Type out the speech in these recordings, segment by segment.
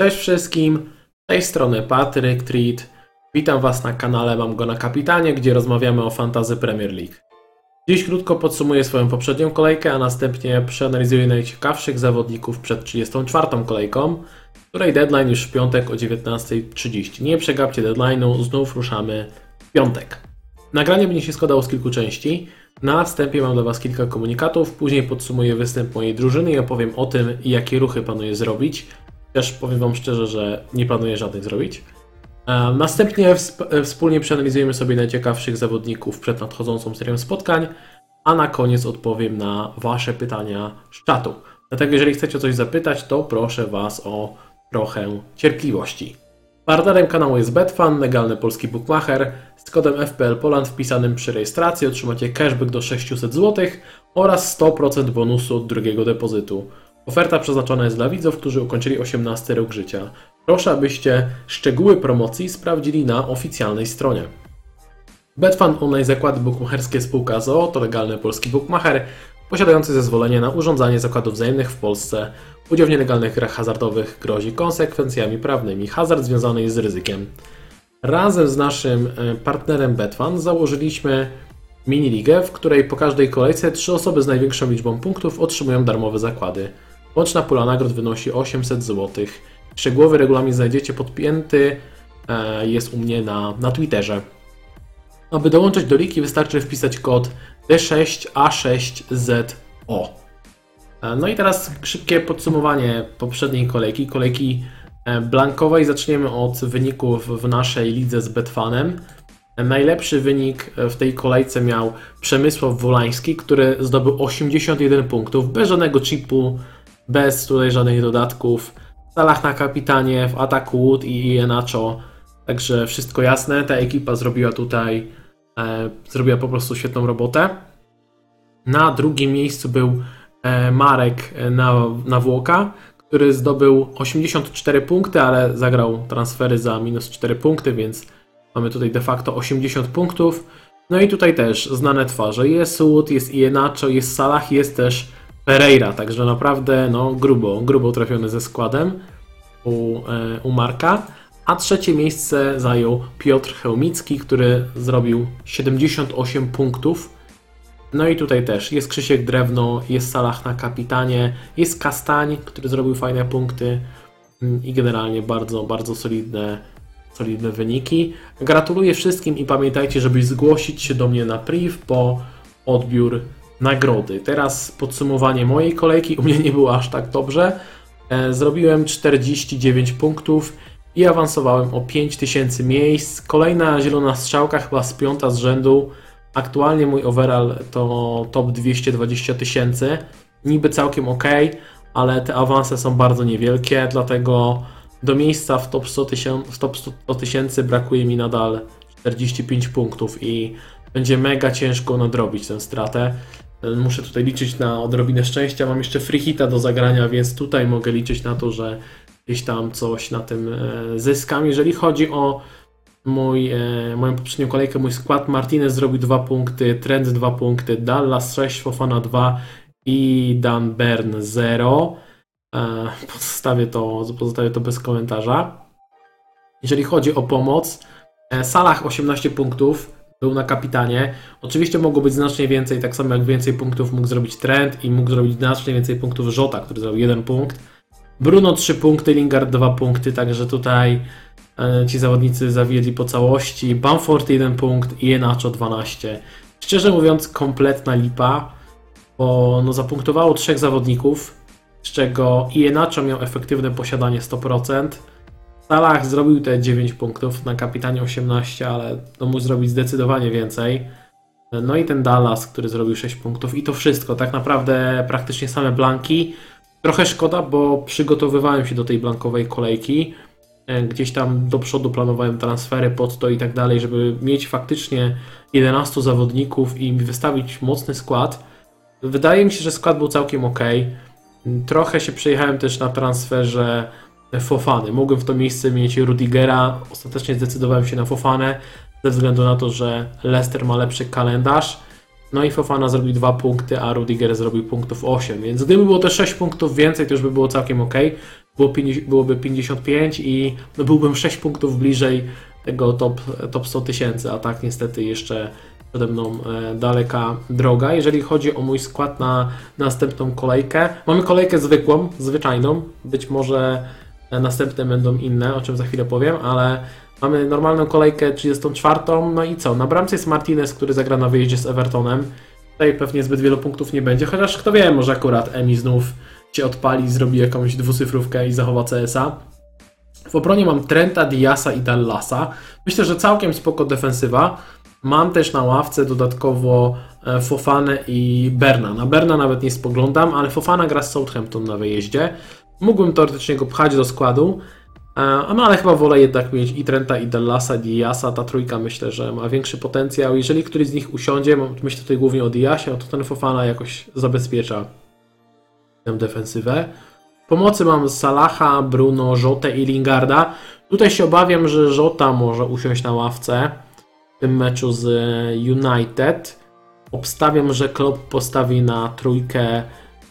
Cześć wszystkim, z tej strony Patryk Treat. Witam Was na kanale Mam Go na Kapitanie, gdzie rozmawiamy o Fantasy Premier League. Dziś krótko podsumuję swoją poprzednią kolejkę, a następnie przeanalizuję najciekawszych zawodników przed 34. kolejką, której deadline już w piątek o 19.30. Nie przegapcie deadline'u, znów ruszamy w piątek. Nagranie będzie się składało z kilku części. Na wstępie mam dla Was kilka komunikatów, później podsumuję występ mojej drużyny i opowiem o tym, jakie ruchy planuję zrobić. Też powiem Wam szczerze, że nie planuję żadnych zrobić. E, Następnie e, wspólnie przeanalizujemy sobie najciekawszych zawodników przed nadchodzącą serią spotkań, a na koniec odpowiem na Wasze pytania z czatu. Dlatego jeżeli chcecie o coś zapytać, to proszę Was o trochę cierpliwości. Partnerem kanału jest Betfan, legalny polski bookmacher. Z kodem FPL Poland wpisanym przy rejestracji otrzymacie cashback do 600 zł oraz 100% bonusu od drugiego depozytu. Oferta przeznaczona jest dla widzów, którzy ukończyli 18 rok życia. Proszę, abyście szczegóły promocji sprawdzili na oficjalnej stronie. Betfan Online Zakłady Bukmacherskie Spółka ZOO to legalny polski bookmacher posiadający zezwolenie na urządzanie zakładów wzajemnych w Polsce. Udział w nielegalnych grach hazardowych grozi konsekwencjami prawnymi. Hazard związany jest z ryzykiem. Razem z naszym e, partnerem Betfan założyliśmy mini-ligę, w której po każdej kolejce trzy osoby z największą liczbą punktów otrzymują darmowe zakłady. Łączna pula nagród wynosi 800 zł. Szczegółowy regulamin znajdziecie podpięty, e, jest u mnie na, na Twitterze. Aby dołączyć do ligi wystarczy wpisać kod D6A6ZO. E, No i teraz szybkie podsumowanie poprzedniej kolejki, kolejki e, blankowej. Zaczniemy od wyników w naszej lidze z Betfanem. Najlepszy wynik w tej kolejce miał Przemysław Wolański, który zdobył 81 punktów, bez żadnego chipu, bez tutaj żadnych dodatków. W Salach na kapitanie, w ataku Wood i Ienacho. Także wszystko jasne. Ta ekipa zrobiła tutaj e, zrobiła po prostu świetną robotę. Na drugim miejscu był e, Marek na, na Włoka, który zdobył 84 punkty, ale zagrał transfery za minus 4 punkty, więc mamy tutaj de facto 80 punktów. No i tutaj też znane twarze. Jest Wood, jest Ienacho, jest Salah, jest też Pereira, także naprawdę no, grubo, grubo trafiony ze składem u, e, u Marka. A trzecie miejsce zajął Piotr Chełmicki, który zrobił 78 punktów. No i tutaj też jest Krzysiek Drewno, jest Salah na kapitanie, jest Kastań, który zrobił fajne punkty mm, i generalnie bardzo, bardzo solidne, solidne wyniki. Gratuluję wszystkim i pamiętajcie, żeby zgłosić się do mnie na priv po odbiór nagrody. Teraz podsumowanie mojej kolejki. U mnie nie było aż tak dobrze. E, Zrobiłem 49 punktów i awansowałem o 5000 miejsc. Kolejna zielona strzałka, chyba z piąta z rzędu. Aktualnie mój overall to top 220 tysięcy. Niby całkiem ok, ale te awanse są bardzo niewielkie, dlatego do miejsca w top 100 tysięcy, w top 100 tysięcy brakuje mi nadal 45 punktów i będzie mega ciężko nadrobić tę stratę. Muszę tutaj liczyć na odrobinę szczęścia. Mam jeszcze free hita do zagrania, więc tutaj mogę liczyć na to, że gdzieś tam coś na tym e, zyskam. Jeżeli chodzi o mój, e, moją poprzednią kolejkę, mój skład, Martinez zrobił 2 punkty, Trent 2 punkty, Dallas 6, Fofana 2 i Dan Bern 0. E, pozostawię, to, pozostawię to bez komentarza. Jeżeli chodzi o pomoc, Salah 18 punktów, był na kapitanie. Oczywiście mogło być znacznie więcej, tak samo jak więcej punktów mógł zrobić Trent i mógł zrobić znacznie więcej punktów Żota, który zrobił 1 punkt. Bruno 3 punkty, Lingard 2 punkty, także tutaj e, ci zawodnicy zawiedli po całości. Bamford 1 punkt i Enacho 12. Szczerze mówiąc, kompletna lipa, bo no, zapunktowało trzech zawodników, z czego Ienacho miał efektywne posiadanie 100%. Salah zrobił te 9 punktów, na kapitanie 18, ale no, mógł zrobić zdecydowanie więcej. No i ten Dallas, który zrobił 6 punktów i to wszystko. Tak naprawdę praktycznie same blanki. Trochę szkoda, bo przygotowywałem się do tej blankowej kolejki. E, Gdzieś tam do przodu planowałem transfery pod to i tak dalej, żeby mieć faktycznie 11 zawodników i wystawić mocny skład. Wydaje mi się, że skład był całkiem ok. Trochę się przejechałem też na transferze Fofany. Mogłem w to miejsce mieć Rudigera. Ostatecznie zdecydowałem się na Fofanę ze względu na to, że Leicester ma lepszy kalendarz. No i Fofana zrobił 2 punkty, a Rudiger zrobił punktów 8, więc gdyby było te 6 punktów więcej, to już by było całkiem ok. było 50, byłoby 55 i no byłbym 6 punktów bliżej tego top, top 100 tysięcy, a tak niestety jeszcze przede mną e, daleka droga. Jeżeli chodzi o mój skład na następną kolejkę, mamy kolejkę zwykłą, zwyczajną, być może następne będą inne, o czym za chwilę powiem, ale mamy normalną kolejkę 34, no i co? Na bramce jest Martinez, który zagra na wyjeździe z Evertonem. Tutaj pewnie zbyt wielu punktów nie będzie, chociaż kto wie, może akurat Emi znów cię odpali, zrobi jakąś dwucyfrówkę i zachowa CS-a. W obronie mam Trenta, Diasa i Dallasa. Myślę, że całkiem spoko defensywa. Mam też na ławce dodatkowo e, Fofanę i Berna. Na Berna nawet nie spoglądam, ale Fofana gra z Southampton na wyjeździe. Mógłbym teoretycznie go pchać do składu, e, no ale chyba wolę jednak mieć i Trenta, i Dallasa, Diasa. Ta trójka myślę, że ma większy potencjał. Jeżeli któryś z nich usiądzie, myślę tutaj głównie o Diasie, no to ten Fofana jakoś zabezpiecza tę defensywę. Pomocy mam Salaha, Bruno, Jotę i Lingarda. Tutaj się obawiam, że Jota może usiąść na ławce w tym meczu z United. Obstawiam, że Klopp postawi na trójkę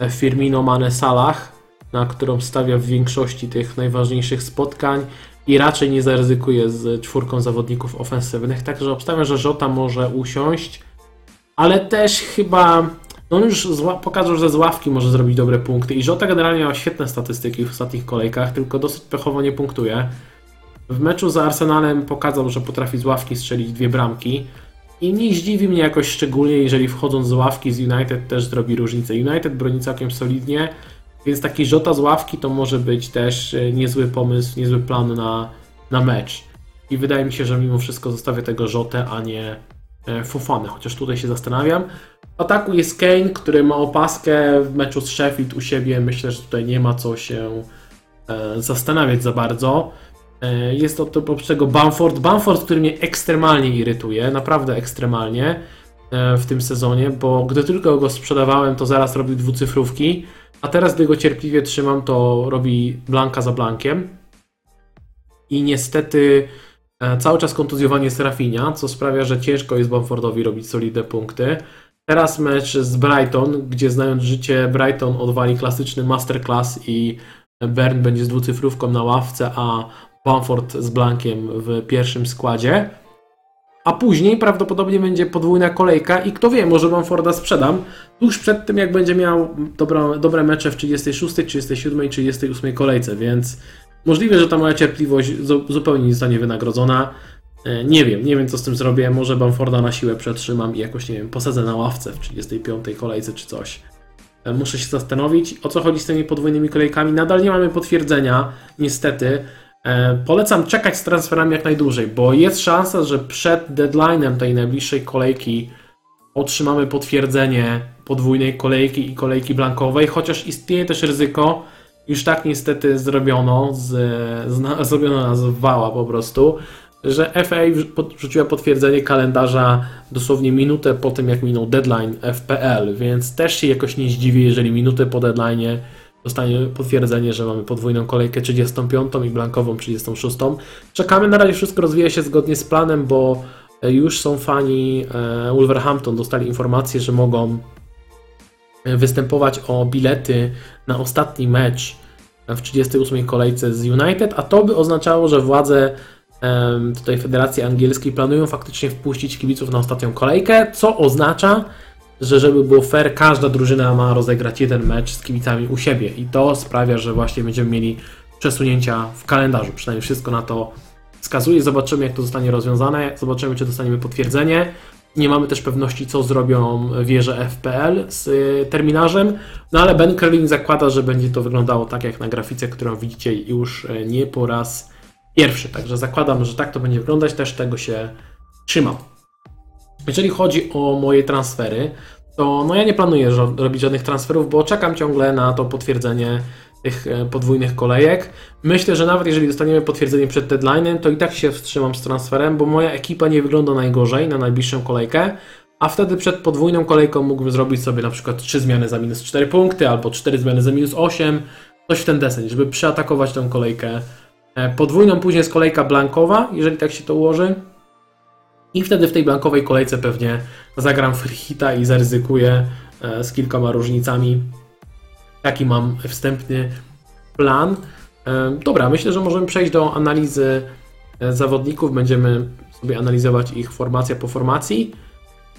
Firmino, Mane, Salah, na którą stawia w większości tych najważniejszych spotkań i raczej nie zaryzykuje z czwórką zawodników ofensywnych, także obstawiam, że Jota może usiąść, ale też chyba no już pokazał, że z ławki może zrobić dobre punkty i Jota generalnie ma świetne statystyki w ostatnich kolejkach, tylko dosyć pechowo nie punktuje. W meczu z Arsenalem pokazał, że potrafi z ławki strzelić dwie bramki i nie zdziwi mnie jakoś szczególnie, jeżeli wchodząc z ławki z United też zrobi różnicę. United broni całkiem solidnie, więc taki Jota z ławki to może być też e, niezły pomysł, niezły plan na, na mecz. I wydaje mi się, że mimo wszystko zostawię tego Jotę, a nie e, Fofane, chociaż tutaj się zastanawiam. W ataku jest Kane, który ma opaskę w meczu z Sheffield u siebie. Myślę, że tutaj nie ma co się e, zastanawiać za bardzo. Jest oprócz tego Bamford. Bamford, który mnie ekstremalnie irytuje, naprawdę ekstremalnie w tym sezonie, bo gdy tylko go sprzedawałem, to zaraz robił dwucyfrówki, a teraz gdy go cierpliwie trzymam, to robi blanka za blankiem. I niestety cały czas kontuzjowanie Serafinia, co sprawia, że ciężko jest Bamfordowi robić solidne punkty. Teraz mecz z Brighton, gdzie znając życie Brighton odwali klasyczny masterclass i Bern będzie z dwucyfrówką na ławce, a Bamford z Blankiem w pierwszym składzie. A później prawdopodobnie będzie podwójna kolejka i kto wie, może Bamforda sprzedam tuż przed tym, jak będzie miał dobra, dobre mecze w 36, 37 i 38 kolejce, więc możliwe, że ta moja cierpliwość zupełnie nie zostanie wynagrodzona. E, nie wiem, nie wiem co z tym zrobię. Może Bamforda na siłę przetrzymam i jakoś, nie wiem, posadzę na ławce w 35 kolejce czy coś. E, muszę się zastanowić, o co chodzi z tymi podwójnymi kolejkami. Nadal nie mamy potwierdzenia, niestety. E, polecam czekać z transferami jak najdłużej, bo jest szansa, że przed deadline'em tej najbliższej kolejki otrzymamy potwierdzenie podwójnej kolejki i kolejki blankowej, chociaż istnieje też ryzyko, już tak niestety zrobiono, z, z, zrobiono nas wała po prostu, że FA wrzuciła potwierdzenie kalendarza dosłownie minutę po tym, jak minął deadline FPL, więc też się jakoś nie zdziwię, jeżeli minutę po deadline dostanie potwierdzenie, że mamy podwójną kolejkę 35 i blankową 36. Czekamy, na razie wszystko rozwija się zgodnie z planem, bo e, już są fani e, Wolverhampton, dostali informację, że mogą e, występować o bilety na ostatni mecz w 38 kolejce z United, a to by oznaczało, że władze tutaj Federacji Angielskiej planują faktycznie wpuścić kibiców na ostatnią kolejkę, co oznacza, że żeby było fair, każda drużyna ma rozegrać jeden mecz z kibicami u siebie i to sprawia, że właśnie będziemy mieli przesunięcia w kalendarzu. Przynajmniej wszystko na to wskazuje. Zobaczymy, jak to zostanie rozwiązane. Zobaczymy, czy dostaniemy potwierdzenie. Nie mamy też pewności, co zrobią wieże FPL z y, terminarzem, no ale Ben Kerlin zakłada, że będzie to wyglądało tak jak na grafice, którą widzicie już y, nie po raz pierwszy. Także zakładam, że tak to będzie wyglądać, też tego się trzymam. Jeżeli chodzi o moje transfery, to no ja nie planuję robić żadnych transferów, bo czekam ciągle na to potwierdzenie tych e, podwójnych kolejek. Myślę, że nawet jeżeli dostaniemy potwierdzenie przed deadline'em, to i tak się wstrzymam z transferem, bo moja ekipa nie wygląda najgorzej na najbliższą kolejkę, a wtedy przed podwójną kolejką mógłbym zrobić sobie na przykład 3 zmiany za minus 4 punkty, albo 4 zmiany za minus 8, coś w ten deseń, żeby przeatakować tę kolejkę E, podwójną później jest kolejka blankowa, jeżeli tak się to ułoży. I wtedy w tej blankowej kolejce pewnie zagram freehita i zaryzykuję e, z kilkoma różnicami. Taki mam wstępny plan. E, Dobra, myślę, że możemy przejść do analizy e, zawodników. Będziemy sobie analizować ich formacja po formacji.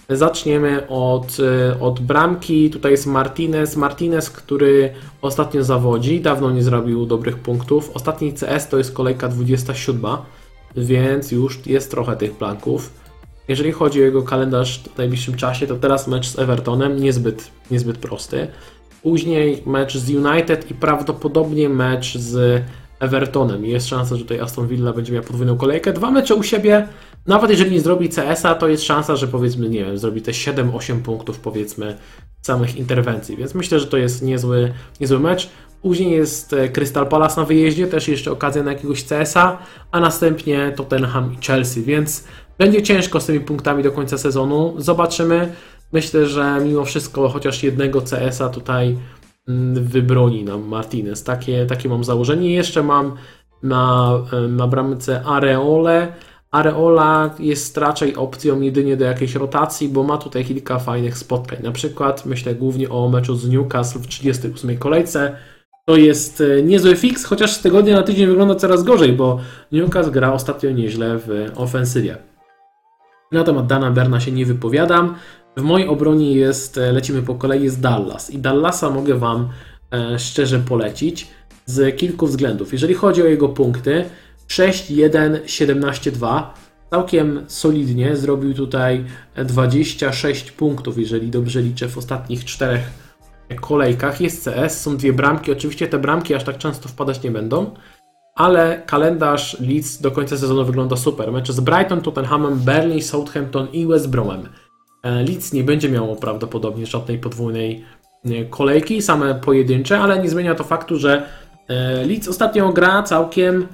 Zaczniemy od, od bramki. Tutaj jest Martinez. Martinez, który ostatnio zawodzi, dawno nie zrobił dobrych punktów. Ostatni CS to jest kolejka 27, więc już jest trochę tych blanków. Jeżeli chodzi o jego kalendarz w najbliższym czasie, to teraz mecz z Evertonem niezbyt, niezbyt prosty. Później mecz z United i prawdopodobnie mecz z Evertonem. Jest szansa, że tutaj Aston Villa będzie miała podwójną kolejkę. Dwa mecze u siebie, nawet jeżeli nie zrobi CS-a, to jest szansa, że powiedzmy, nie wiem, zrobi te 7-8 punktów powiedzmy samych interwencji, więc myślę, że to jest niezły, niezły mecz. Później jest e, Crystal Palace na wyjeździe, też jeszcze okazja na jakiegoś CS-a, a następnie Tottenham i Chelsea, więc będzie ciężko z tymi punktami do końca sezonu. Zobaczymy. Myślę, że mimo wszystko chociaż jednego CS-a tutaj mm, wybroni nam Martinez. Takie, takie mam założenie. Jeszcze mam na, e, na bramce Areole. Areola jest raczej opcją jedynie do jakiejś rotacji, bo ma tutaj kilka fajnych spotkań. Na przykład myślę głównie o meczu z Newcastle w 38 kolejce. To jest e, niezły fix, chociaż z tygodnia na tydzień wygląda coraz gorzej, bo Newcastle gra ostatnio nieźle w ofensywie. Na temat Dana Berna się nie wypowiadam. W mojej obronie jest, e, lecimy po kolei, jest Dallas. I Dallasa mogę Wam e, szczerze polecić z kilku względów. Jeżeli chodzi o jego punkty, 6, 1, 17, 2. Całkiem solidnie zrobił tutaj 26 punktów, jeżeli dobrze liczę, w ostatnich czterech kolejkach. Jest CS, są dwie bramki. Oczywiście te bramki aż tak często wpadać nie będą, ale kalendarz Leeds do końca sezonu wygląda super. Mecze z Brighton, Tottenhamem, Burnley, Southampton i West Bromem. E, Leeds nie będzie miało prawdopodobnie żadnej podwójnej e, kolejki, same pojedyncze, ale nie zmienia to faktu, że e, Leeds ostatnio gra całkiem,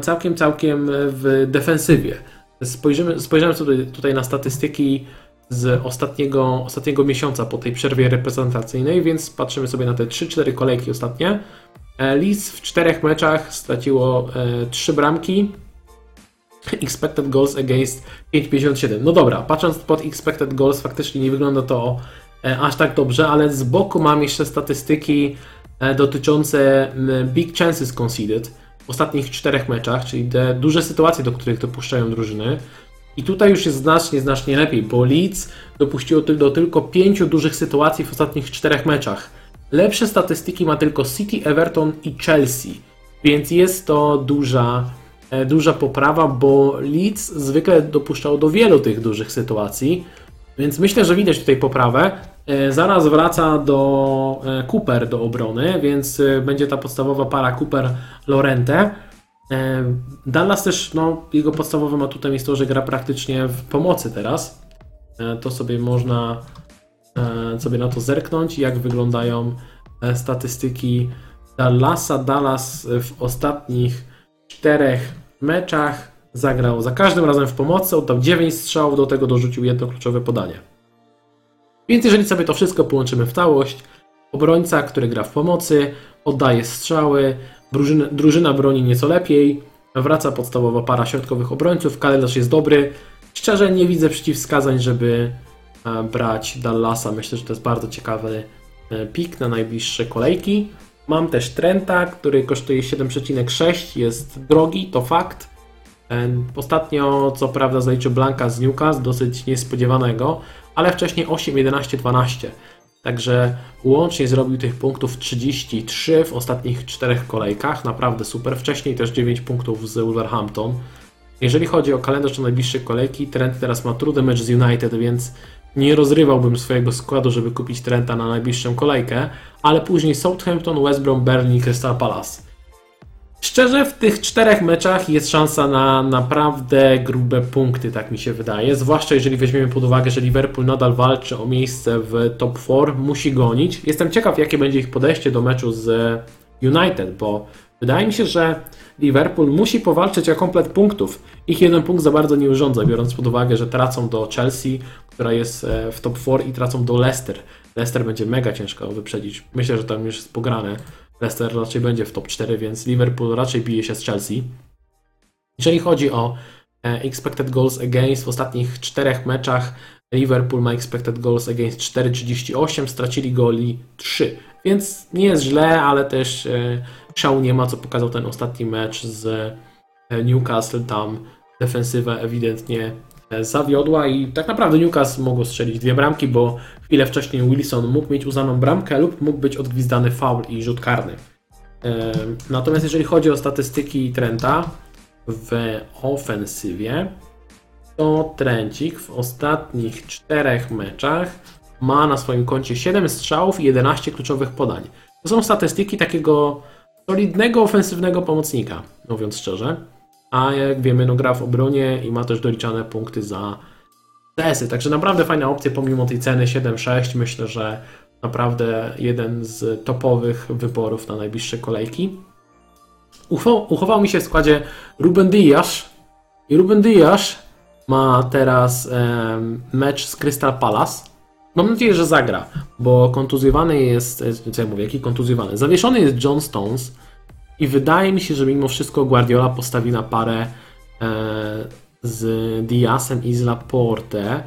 całkiem, całkiem w defensywie. Spojrzymy, spojrzymy sobie tutaj na statystyki z ostatniego, ostatniego miesiąca po tej przerwie reprezentacyjnej, więc patrzymy sobie na te 3-4 kolejki ostatnie. Leeds w czterech meczach straciło e, 3 bramki, expected goals against 5,57. No dobra, patrząc pod expected goals, faktycznie nie wygląda to e, aż tak dobrze, ale z boku mam jeszcze statystyki e, dotyczące big chances conceded w ostatnich czterech meczach, czyli te duże sytuacje, do których dopuszczają drużyny. I tutaj już jest znacznie, znacznie lepiej, bo Leeds dopuściło do tylko pięciu dużych sytuacji w ostatnich czterech meczach. Lepsze statystyki ma tylko City, Everton i Chelsea, więc jest to duża, e, duża poprawa, bo Leeds zwykle dopuszczał do wielu tych dużych sytuacji, więc myślę, że widać tutaj poprawę. E, Zaraz wraca do e, Cooper do obrony, więc będzie ta podstawowa para Cooper-Lorente. Dallas też, no, jego podstawowym atutem jest to, że gra praktycznie w pomocy teraz. To sobie można sobie na to zerknąć, jak wyglądają e, statystyki Dallasa. Dallas w ostatnich czterech meczach zagrał za każdym razem w pomocy, oddał 9 strzałów, do tego dorzucił jedno kluczowe podanie. Więc jeżeli sobie to wszystko połączymy w całość, obrońca, który gra w pomocy, oddaje strzały, drużyna, drużyna broni nieco lepiej, wraca podstawowa para środkowych obrońców, kalendarz jest dobry. Szczerze nie widzę przeciwwskazań, żeby e, brać Dallasa. Myślę, że to jest bardzo ciekawy e, pik na najbliższe kolejki. Mam też Trenta, który kosztuje 7,6, jest drogi, to fakt. E, Ostatnio, co prawda, zaliczył Blanka z Newcastle, dosyć niespodziewanego, ale wcześniej 8, 11, 12. Także łącznie zrobił tych punktów 33 w ostatnich czterech kolejkach. Naprawdę super. Wcześniej też 9 punktów z Wolverhampton. Jeżeli chodzi o kalendarz na najbliższe kolejki, Trent teraz ma trudny mecz z United, więc nie rozrywałbym swojego składu, żeby kupić Trenta na najbliższą kolejkę, ale później Southampton, West Brom, Burnley, Crystal Palace. Szczerze, w tych czterech meczach jest szansa na naprawdę grube punkty, tak mi się wydaje. Zwłaszcza jeżeli weźmiemy pod uwagę, że Liverpool nadal walczy o miejsce w top 4, musi gonić. Jestem ciekaw, jakie będzie ich podejście do meczu z United, bo wydaje mi się, że Liverpool musi powalczyć o komplet punktów. Ich jeden punkt za bardzo nie urządza, biorąc pod uwagę, że tracą do Chelsea, która jest e, w top 4 i tracą do Leicester. Leicester będzie mega ciężko wyprzedzić. Myślę, że tam już jest pograne. Leicester raczej będzie w top 4, więc Liverpool raczej bije się z Chelsea. Jeżeli chodzi o e, expected goals against w ostatnich czterech meczach, Liverpool ma expected goals against 4,38, stracili goli 3, więc nie jest źle, ale też e, szału nie ma, co pokazał ten ostatni mecz z Newcastle. Tam defensywa ewidentnie zawiodła i tak naprawdę Newcastle mogło strzelić dwie bramki, bo chwilę wcześniej Wilson mógł mieć uznaną bramkę lub mógł być odgwizdany faul i rzut karny. E, Natomiast jeżeli chodzi o statystyki Trenta w ofensywie, to Trencik w ostatnich czterech meczach ma na swoim koncie 7 strzałów i 11 kluczowych podań. To są statystyki takiego solidnego ofensywnego pomocnika, mówiąc szczerze. A jak wiemy, no gra w obronie i ma też doliczane punkty za CS-y. Także naprawdę fajna opcja pomimo tej ceny 7-6. Myślę, że naprawdę jeden z topowych wyborów na najbliższe kolejki. Uchował, mi się w składzie Ruben Dias i Ruben Dias ma teraz em, mecz z Crystal Palace. Mam nadzieję, że zagra, bo kontuzjowany jest, e, co ja mówię, jaki kontuzjowany? Zawieszony jest John Stones i wydaje mi się, że mimo wszystko Guardiola postawi na parę e, z Diasem i z Laporte.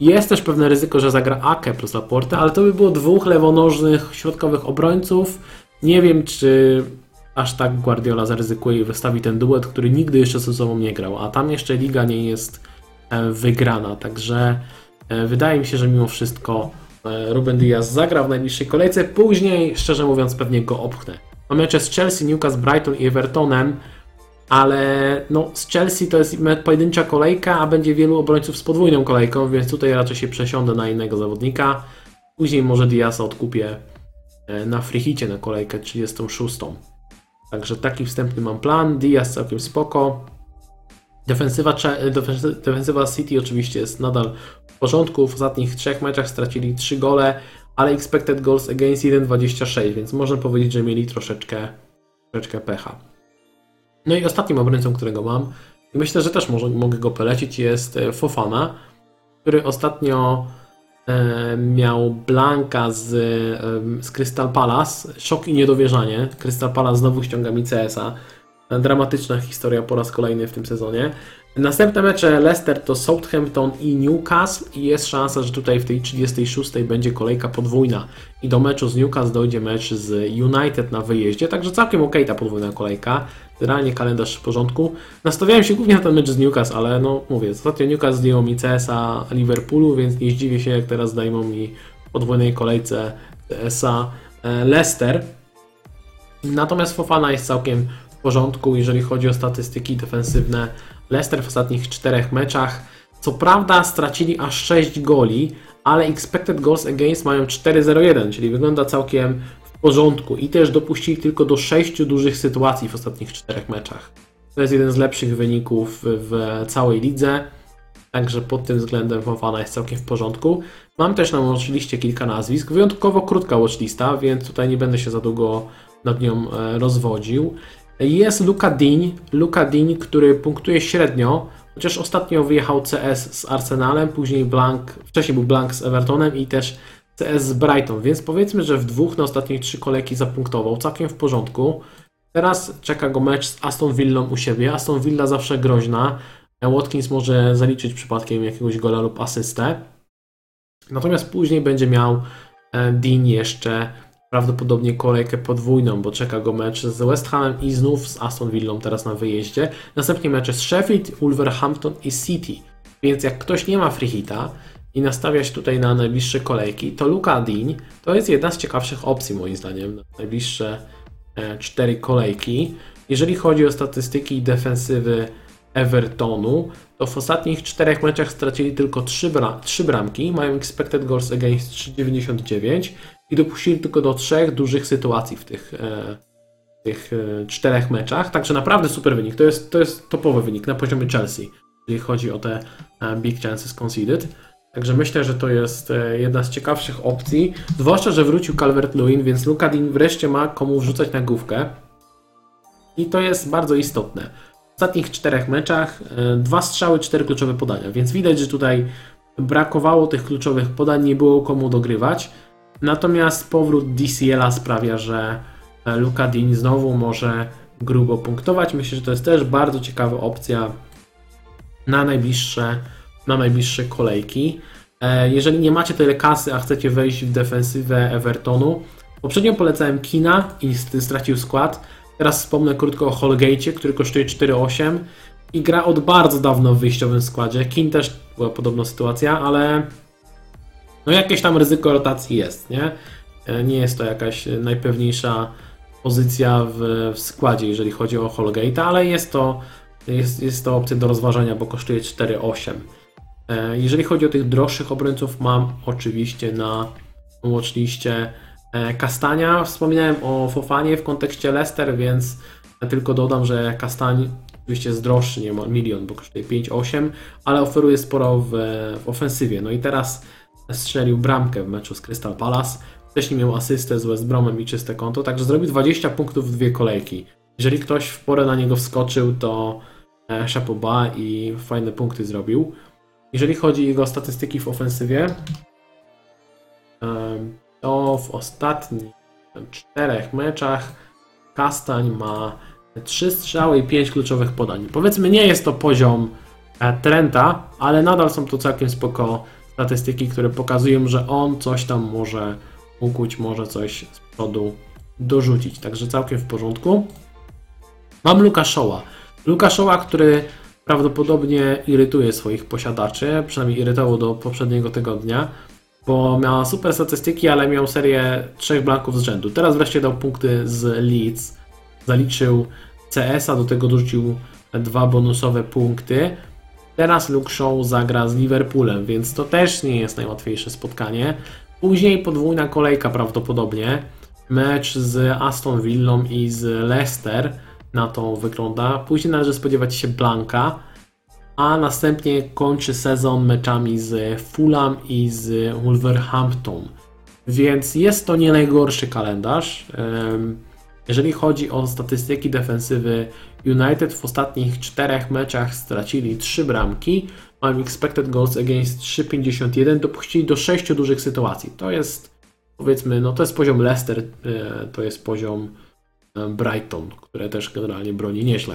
Jest też pewne ryzyko, że zagra Ake plus Laporte, ale to by było dwóch lewonożnych środkowych obrońców. Nie wiem, czy aż tak Guardiola zaryzykuje i wystawi ten duet, który nigdy jeszcze ze sobą nie grał, a tam jeszcze liga nie jest e, wygrana, także e, wydaje mi się, że mimo wszystko Ruben Diaz zagra w najbliższej kolejce, później szczerze mówiąc pewnie go opchnę. Mamy mecze z Chelsea, Newcastle, Brighton i Evertonem, ale no, z Chelsea to jest pojedyncza kolejka, a będzie wielu obrońców z podwójną kolejką, więc tutaj raczej się przesiądę na innego zawodnika. Później może Diasa odkupię e, na frichicie na kolejkę 36. Także taki wstępny mam plan. Diaz całkiem spoko. Defensywa, defensy- defensywa City oczywiście jest nadal w porządku. W ostatnich trzech meczach stracili 3 gole, ale expected goals against 1,26, więc można powiedzieć, że mieli troszeczkę, troszeczkę pecha. No i ostatnim obrońcą, którego mam, i myślę, że też może, mogę go polecić, jest e, Fofana, który ostatnio e, miał Blanka z, e, z Crystal Palace. Szok i niedowierzanie. Crystal Palace znowu ściąga mi CS-a. Dramatyczna historia po raz kolejny w tym sezonie. Następne mecze Leicester to Southampton i Newcastle i jest szansa, że tutaj w tej 36 będzie kolejka podwójna i do meczu z Newcastle dojdzie mecz z United na wyjeździe, także całkiem ok ta podwójna kolejka. Generalnie kalendarz w porządku. Nastawiałem się głównie na ten mecz z Newcastle, ale no mówię, ostatnio Newcastle zdjął mi CS-a Liverpoolu, więc nie zdziwię się jak teraz zdejmą mi podwójnej kolejce CS-a e, Leicester. Natomiast Fofana jest całkiem w porządku, jeżeli chodzi o statystyki defensywne. Leicester w ostatnich czterech meczach, co prawda stracili aż 6 goli, ale expected goals against mają 4-0-1, czyli wygląda całkiem w porządku i też dopuścili tylko do 6 dużych sytuacji w ostatnich czterech meczach. To jest jeden z lepszych wyników w całej lidze, także pod tym względem Fofana jest całkiem w porządku. Mam też na watchliście kilka nazwisk, wyjątkowo krótka watchlista, więc tutaj nie będę się za długo nad nią e, rozwodził. Jest Luka Dean, Luka Dean, który punktuje średnio, chociaż ostatnio wyjechał CS z Arsenalem, później Blank, wcześniej był Blank z Evertonem i też CS z Brighton, więc powiedzmy, że w dwóch na ostatnich trzy kolejki zapunktował, całkiem w porządku. Teraz czeka go mecz z Aston Villą u siebie. Aston Villa zawsze groźna. Watkins może zaliczyć przypadkiem jakiegoś gola lub asystę. Natomiast później będzie miał e, Dean jeszcze prawdopodobnie kolejkę podwójną, bo czeka go mecz z West Hamem i znów z Aston Villą teraz na wyjeździe. Następnie mecze z Sheffield, Wolverhampton i City. Więc jak ktoś nie ma free hita i nastawia się tutaj na najbliższe kolejki, to Luka Dean to jest jedna z ciekawszych opcji moim zdaniem na najbliższe e, cztery kolejki. Jeżeli chodzi o statystyki defensywy Evertonu, to w ostatnich czterech meczach stracili tylko 3, bra- 3 bramki, mają expected goals against 3,99 i dopuścili tylko do trzech dużych sytuacji w tych, e, tych e, czterech meczach. Także naprawdę super wynik. To jest, to jest topowy wynik na poziomie Chelsea, jeżeli chodzi o te e, big chances conceded. Także myślę, że to jest e, jedna z ciekawszych opcji. Zwłaszcza, że wrócił Calvert-Lewin, więc Luka Dean wreszcie ma komu wrzucać na główkę. I to jest bardzo istotne. Ostatnich czterech meczach e, dwa strzały, cztery kluczowe podania, więc widać, że tutaj brakowało tych kluczowych podań, nie było komu dogrywać. Natomiast powrót DCL-a sprawia, że e, Luka Dean znowu może grubo punktować. Myślę, że to jest też bardzo ciekawa opcja na najbliższe, na najbliższe kolejki. E, Jeżeli nie macie tyle kasy, a chcecie wejść w defensywę Evertonu, poprzednio polecałem Kina i st- stracił skład. Teraz wspomnę krótko o Holgate, który kosztuje 4,8 i gra od bardzo dawno w wyjściowym składzie. Kin też była podobna sytuacja, ale no jakieś tam ryzyko rotacji jest, nie? E, Nie jest to jakaś najpewniejsza pozycja w, w składzie, jeżeli chodzi o Holgate, ale jest to, jest, jest to opcja do rozważenia, bo kosztuje 4,8. E, Jeżeli chodzi o tych droższych obrońców, mam oczywiście na watchliście Kastania. Wspominałem o Fofanie w kontekście Leicester, więc tylko dodam, że Kastań oczywiście jest droższy, nie ma milion, bo kosztuje 5,8, ale oferuje sporo w, w ofensywie. No i teraz strzelił bramkę w meczu z Crystal Palace. Wcześniej miał asystę z West Bromem i czyste konto, także zrobił 20 punktów w dwie kolejki. Jeżeli ktoś w porę na niego wskoczył, to e, chapeau bas i fajne punkty zrobił. Jeżeli chodzi o jego statystyki w ofensywie, em, to w ostatnich czterech meczach Kastań ma 3 strzały i 5 kluczowych podań. Powiedzmy, nie jest to poziom e, Trenta, ale nadal są to całkiem spoko statystyki, które pokazują, że on coś tam może ukuć, może coś z przodu dorzucić. Także całkiem w porządku. Mam Luka Showa. Luka Showa, który prawdopodobnie irytuje swoich posiadaczy, przynajmniej irytował do poprzedniego tygodnia, bo miał super statystyki, ale miał serię trzech blanków z rzędu. Teraz wreszcie dał punkty z Leeds, zaliczył CS-a, do tego dorzucił dwa bonusowe punkty. Teraz Luke Shaw zagra z Liverpoolem, więc to też nie jest najłatwiejsze spotkanie. Później podwójna kolejka prawdopodobnie. Mecz z Aston Villą i z Leicester na to wygląda. Później należy spodziewać się Blanka, a następnie kończy sezon meczami z Fulham i z Wolverhampton. Więc jest to nie najgorszy kalendarz. Jeżeli chodzi o statystyki defensywy United w ostatnich czterech meczach stracili 3 bramki, mają expected goals against 3,51, dopuścili do 6 dużych sytuacji. To jest powiedzmy, no to jest poziom Leicester, e, to jest poziom e, Brighton, które też generalnie broni nieźle.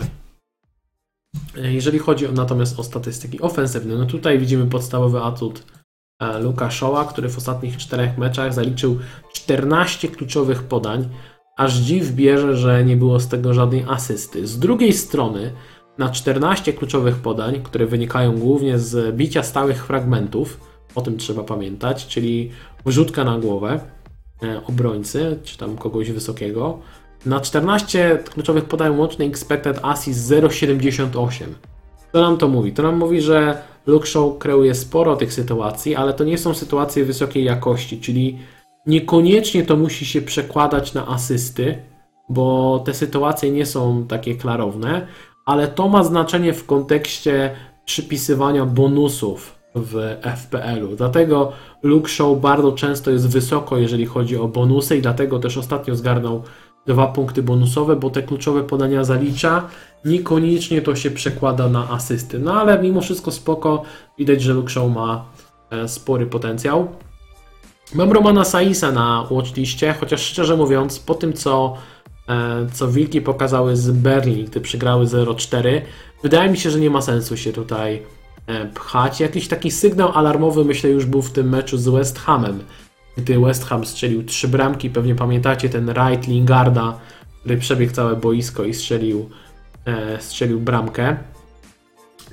Jeżeli chodzi natomiast o statystyki ofensywne, no tutaj widzimy podstawowy atut e, Luka Shaw'a, który w ostatnich czterech meczach zaliczył 14 kluczowych podań, aż dziw bierze, że nie było z tego żadnej asysty. Z drugiej strony, na 14 kluczowych podań, które wynikają głównie z bicia stałych fragmentów, o tym trzeba pamiętać, czyli wrzutka na głowę e, obrońcy, czy tam kogoś wysokiego, na 14 kluczowych podań łączny expected assist 0,78. Co nam to mówi? To nam mówi, że Luke Shaw kreuje sporo tych sytuacji, ale to nie są sytuacje wysokiej jakości, czyli niekoniecznie to musi się przekładać na asysty, bo te sytuacje nie są takie klarowne, ale to ma znaczenie w kontekście przypisywania bonusów w FPL-u. Dlatego Luke Shaw bardzo często jest wysoko, jeżeli chodzi o bonusy i dlatego też ostatnio zgarnął dwa punkty bonusowe, bo te kluczowe podania zalicza. Niekoniecznie to się przekłada na asysty. No ale mimo wszystko spoko. Widać, że Shaw ma e, spory potencjał. Mam Romana Saisa na watchliście, chociaż szczerze mówiąc, po tym co, e, co Wilki pokazały z Berlin, gdy przegrały 0-4, wydaje mi się, że nie ma sensu się tutaj e, pchać. Jakiś taki sygnał alarmowy myślę już był w tym meczu z West Hamem, gdy West Ham strzelił trzy bramki, pewnie pamiętacie ten right Lingarda, który przebiegł całe boisko i strzelił, e, strzelił bramkę.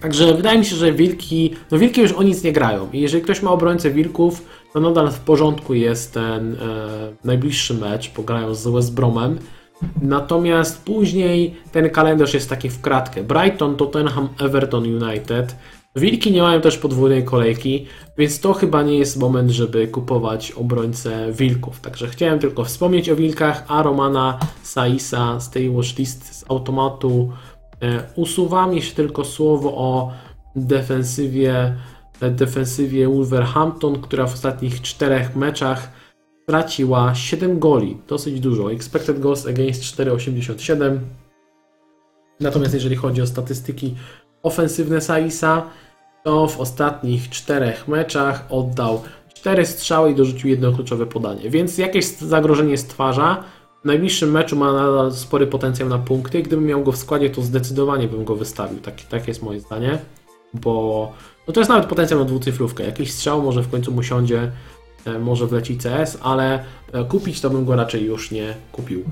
Także wydaje mi się, że Wilki, no Wilki już o nic nie grają i jeżeli ktoś ma obrońcę Wilków, to nadal w porządku jest ten e, najbliższy mecz, pograją z West Bromem. Natomiast później ten kalendarz jest taki w kratkę. Brighton, Tottenham, Everton, United. Wilki nie mają też podwójnej kolejki, więc to chyba nie jest moment, żeby kupować obrońcę Wilków. Także chciałem tylko wspomnieć o Wilkach, a Romana Saisa z tej watchlist z automatu e, usuwam. Jeszcze tylko słowo o defensywie, e, defensywie Wolverhampton, która w ostatnich czterech meczach straciła 7 goli, dosyć dużo. Expected goals against 4,87. Natomiast jeżeli chodzi o statystyki ofensywne Saisa, to w ostatnich czterech meczach oddał 4 strzały i dorzucił jedno kluczowe podanie, więc jakieś zagrożenie stwarza. W najbliższym meczu ma nadal spory potencjał na punkty. Gdybym miał go w składzie, to zdecydowanie bym go wystawił. Tak, tak jest moje zdanie, bo no to jest nawet potencjał na dwucyfrówkę. Jakiś strzał może w końcu mu siądzie, e, może wleci CS, ale e, kupić to bym go raczej już nie kupił.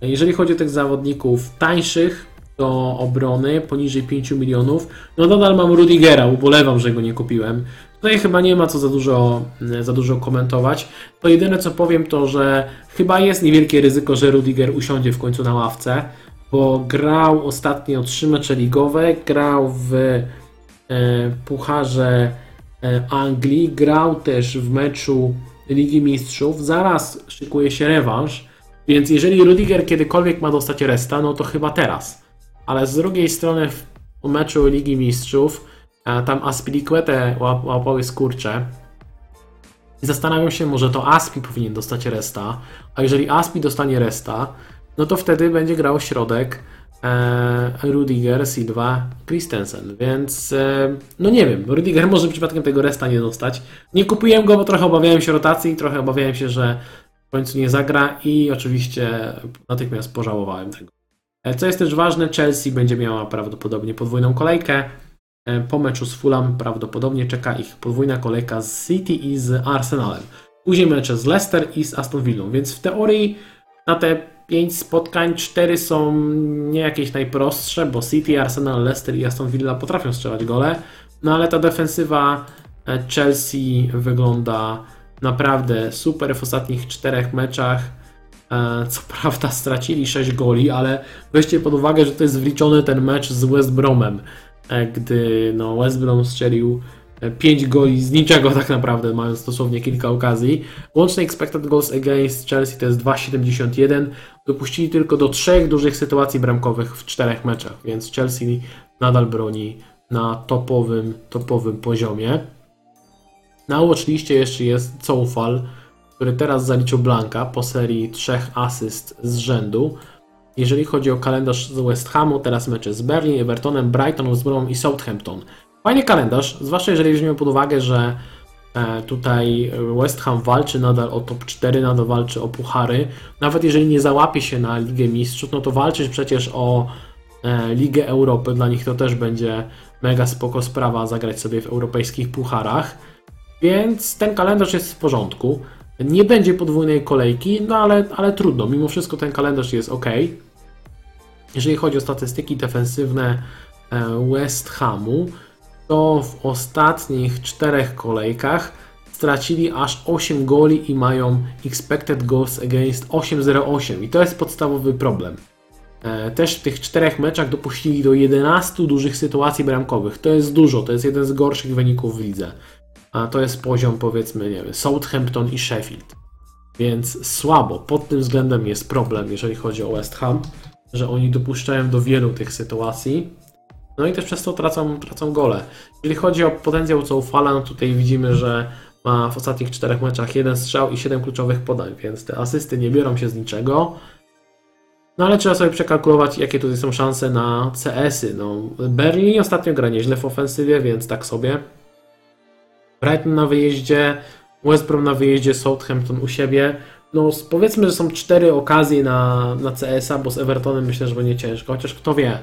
Jeżeli chodzi o tych zawodników tańszych do obrony, poniżej 5 milionów, no nadal mam Rudigera, ubolewam, że go nie kupiłem. Tutaj chyba nie ma co za dużo, za dużo komentować. To jedyne co powiem to, że chyba jest niewielkie ryzyko, że Rudiger usiądzie w końcu na ławce, bo grał ostatnio trzy mecze ligowe, grał w e, Pucharze e, Anglii, grał też w meczu Ligi Mistrzów, zaraz szykuje się rewanż, więc jeżeli Rudiger kiedykolwiek ma dostać resta, no to chyba teraz. Ale z drugiej strony w meczu Ligi Mistrzów e, tam Aspilicuete łap, łapały skurcze. I zastanawiam się, może to Aspi powinien dostać resta, a jeżeli Aspi dostanie resta, no to wtedy będzie grał środek e, Rudiger, Silva, Christensen, więc e, no nie wiem, Rudiger może przypadkiem tego resta nie dostać. Nie kupiłem go, bo trochę obawiałem się rotacji, trochę obawiałem się, że w końcu nie zagra i oczywiście natychmiast pożałowałem tego. E, co jest też ważne, Chelsea będzie miała prawdopodobnie podwójną kolejkę. E, po meczu z Fulham prawdopodobnie czeka ich podwójna kolejka z City i z Arsenalem. Później mecze z Leicester i z Aston Villą, więc w teorii na te 5 spotkań 4 są nie jakieś najprostsze, bo City, Arsenal, Leicester i Aston Villa potrafią strzelać gole, no ale ta defensywa e, Chelsea wygląda naprawdę super w ostatnich czterech meczach. Co prawda stracili 6 goli, ale weźcie pod uwagę, że to jest wliczony ten mecz z West Bromem, e, gdy no, West Brom strzelił 5 goli z niczego tak naprawdę, mając dosłownie kilka okazji. Łączny expected goals against Chelsea to jest 2,71. Dopuścili tylko do trzech dużych sytuacji bramkowych w czterech meczach, więc Chelsea nadal broni na topowym, topowym poziomie. Na watchliście jeszcze jest Coufal, który teraz zaliczył Blanka po serii trzech asyst z rzędu. Jeżeli chodzi o kalendarz z West Hamu, teraz mecze z Berlin, Evertonem, Brighton, Brom i Southampton. Fajny kalendarz, zwłaszcza jeżeli weźmiemy pod uwagę, że e, tutaj West Ham walczy nadal o top 4, nadal walczy o puchary. Nawet jeżeli nie załapie się na Ligę Mistrzów, no to walczyć przecież o e, Ligę Europy. Dla nich to też będzie mega spoko sprawa zagrać sobie w europejskich pucharach. Więc ten kalendarz jest w porządku. Nie będzie podwójnej kolejki, no ale, ale trudno. Mimo wszystko ten kalendarz jest ok. Jeżeli chodzi o statystyki defensywne e, West Hamu, to w ostatnich czterech kolejkach stracili aż 8 goli i mają expected goals against 8,08 i to jest podstawowy problem. E, też w tych czterech meczach dopuścili do 11 dużych sytuacji bramkowych. To jest dużo, to jest jeden z gorszych wyników w lidze a to jest poziom powiedzmy, nie wiem, Southampton i Sheffield. Więc słabo, pod tym względem jest problem, jeżeli chodzi o West Ham, że oni dopuszczają do wielu tych sytuacji. No i też przez to tracą, tracą gole. Jeżeli chodzi o potencjał Coufala, no tutaj widzimy, że ma w ostatnich czterech meczach jeden strzał i 7 kluczowych podań, więc te asysty nie biorą się z niczego. No ale trzeba sobie przekalkulować, jakie tutaj są szanse na CS-y. No, Berlin ostatnio gra nieźle w ofensywie, więc tak sobie. Brighton na wyjeździe, West Brom na wyjeździe, Southampton u siebie. No powiedzmy, że są cztery okazje na, na CS-a, bo z Evertonem myślę, że będzie ciężko, chociaż kto wie.